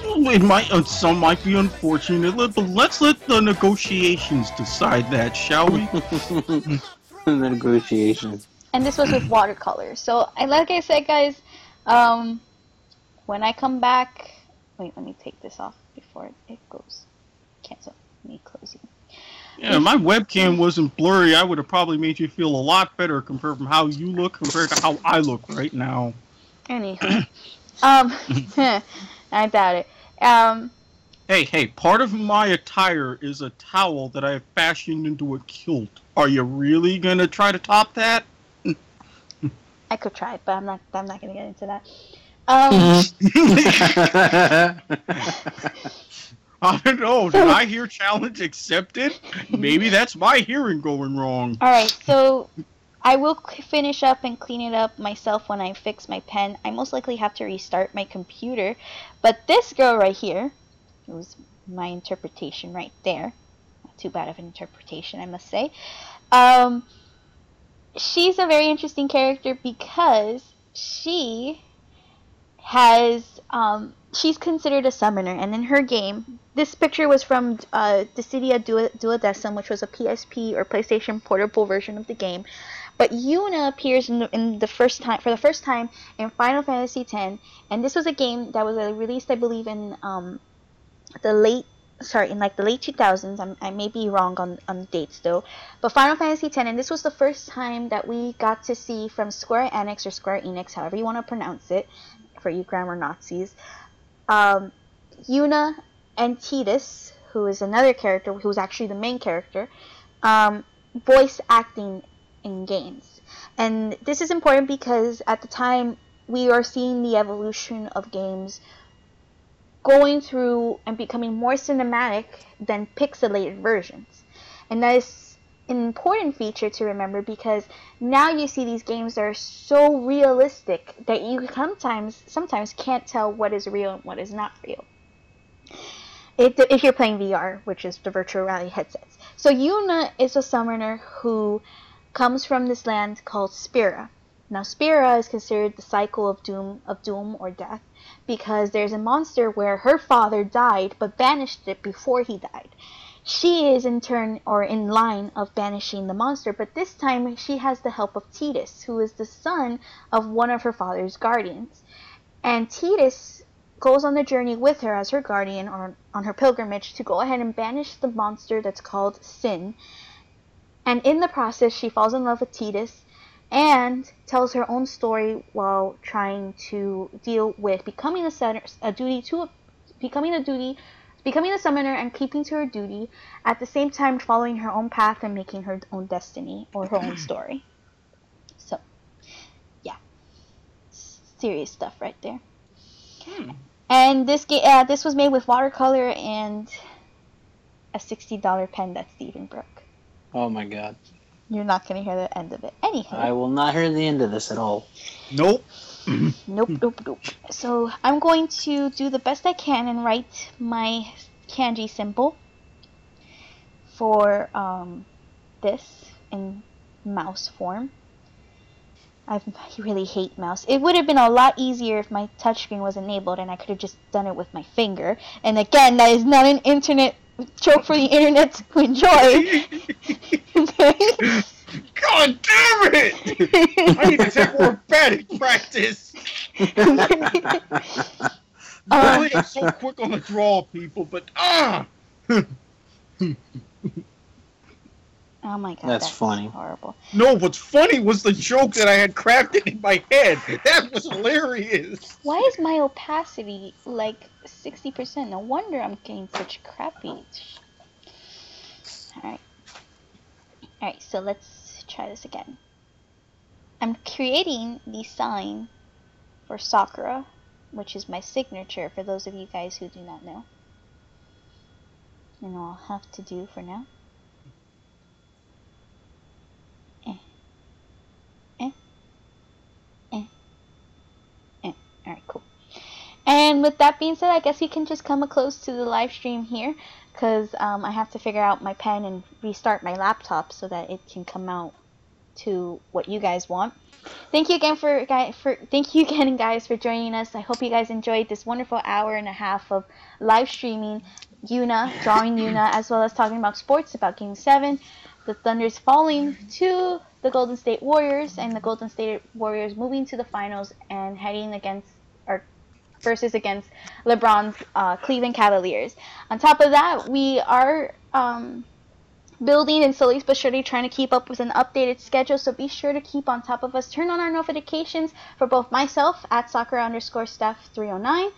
It might, uh, some might be unfortunate, but let's let the negotiations decide that, shall we? the negotiations. And this was with watercolor. So, I like I said, guys, um, when I come back, wait, let me take this off before it goes. Cancel. Let Me closing. Yeah, my webcam wasn't blurry, I would have probably made you feel a lot better compared from how you look compared to how I look right now. Anywho, um, I doubt it. Um, Hey, hey, part of my attire is a towel that I have fashioned into a kilt. Are you really gonna try to top that? I could try but I'm not. I'm not gonna get into that. Um, I don't know. Did I hear challenge accepted? Maybe that's my hearing going wrong. all right, so I will finish up and clean it up myself when I fix my pen. I most likely have to restart my computer, but this girl right here, it was my interpretation right there. Not too bad of an interpretation, I must say. Um, she's a very interesting character because she has um, she's considered a summoner, and in her game, this picture was from uh, Dissidia Dua- Duodecim, which was a PSP or PlayStation portable version of the game. But Yuna appears in the, in the first time for the first time in Final Fantasy X, and this was a game that was uh, released, I believe, in um, the late sorry in like the late 2000s I'm, i may be wrong on, on dates though but final fantasy x and this was the first time that we got to see from square enix or square enix however you want to pronounce it for you grammar nazis um, yuna and tidus who is another character who's actually the main character um, voice acting in games and this is important because at the time we are seeing the evolution of games going through and becoming more cinematic than pixelated versions. And that is an important feature to remember because now you see these games that are so realistic that you sometimes sometimes can't tell what is real and what is not real. If, if you're playing VR, which is the virtual reality headsets. So Yuna is a summoner who comes from this land called Spira. Now Spira is considered the cycle of doom of doom or death because there's a monster where her father died but banished it before he died. She is in turn or in line of banishing the monster, but this time she has the help of Tidus, who is the son of one of her father's guardians. And Tidus goes on the journey with her as her guardian on, on her pilgrimage to go ahead and banish the monster that's called Sin. And in the process, she falls in love with Tidus and tells her own story while trying to deal with becoming a, a duty to becoming a duty becoming a summoner and keeping to her duty at the same time following her own path and making her own destiny or her own story. So yeah. Serious stuff right there. And this ga- uh, this was made with watercolor and a $60 pen that Steven broke. Oh my god. you're not going to hear the end of it. Anyhow I will not hear the end of this at all. Nope. Nope, nope, nope. So I'm going to do the best I can and write my kanji symbol for um, this in mouse form. I really hate mouse. It would have been a lot easier if my touchscreen was enabled and I could have just done it with my finger. And again, that is not an internet joke for the internet to enjoy. okay? God damn it! I need to take more batting practice. Really, I'm so quick on the draw, people, but ah! Oh my god, That's funny. horrible. No, what's funny was the joke that I had crafted in my head. That was hilarious. Why is my opacity like 60%? No wonder I'm getting such crappy. Alright. Alright, so let's try this again. I'm creating the sign for Sakura, which is my signature for those of you guys who do not know. And I'll have to do for now. Eh. Alright, cool. And with that being said, I guess we can just come close to the live stream here because um, I have to figure out my pen and restart my laptop so that it can come out to what you guys want. Thank you again for for thank you again guys for joining us. I hope you guys enjoyed this wonderful hour and a half of live streaming Yuna, drawing Yuna, as well as talking about sports, about Game 7, the Thunder's falling to the Golden State Warriors, and the Golden State Warriors moving to the finals and heading against or versus against LeBron's uh, Cleveland Cavaliers. On top of that, we are um, building and slowly but surely trying to keep up with an updated schedule. So be sure to keep on top of us. Turn on our notifications for both myself at soccer underscore staff 309,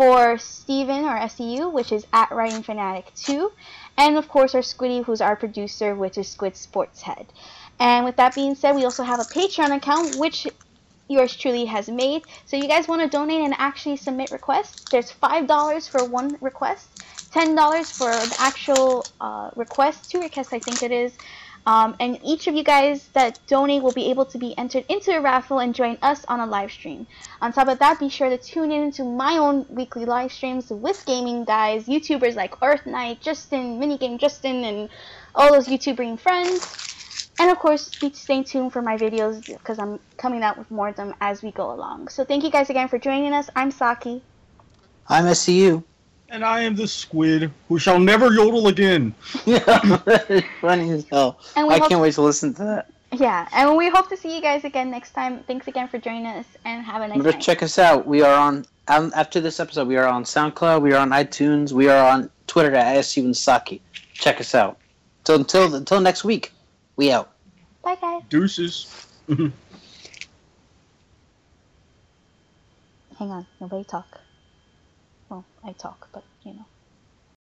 for Steven or SEU, which is at Writing Fanatic 2, and of course our Squiddy, who's our producer, which is Squid Sports Head. And with that being said, we also have a Patreon account, which yours truly has made. So you guys want to donate and actually submit requests? There's five dollars for one request, ten dollars for the actual uh, request, two requests I think it is. Um, and each of you guys that donate will be able to be entered into a raffle and join us on a live stream. On top of that, be sure to tune in to my own weekly live streams with gaming guys, YouTubers like Earth Knight, Justin, Minigame Justin, and all those YouTubering friends. And of course, be staying tuned for my videos because I'm coming out with more of them as we go along. So thank you guys again for joining us. I'm Saki. I'm SCU. And I am the squid who shall never yodel again. Funny as hell. And I hope- can't wait to listen to that. Yeah, and we hope to see you guys again next time. Thanks again for joining us and have a nice Remember, night. check us out. We are on um, after this episode. We are on SoundCloud. We are on iTunes. We are on Twitter at SU and Saki. Check us out. So until until next week, we out. Bye, guys. Deuces. Hang on, nobody talk. Well, I talk, but you know.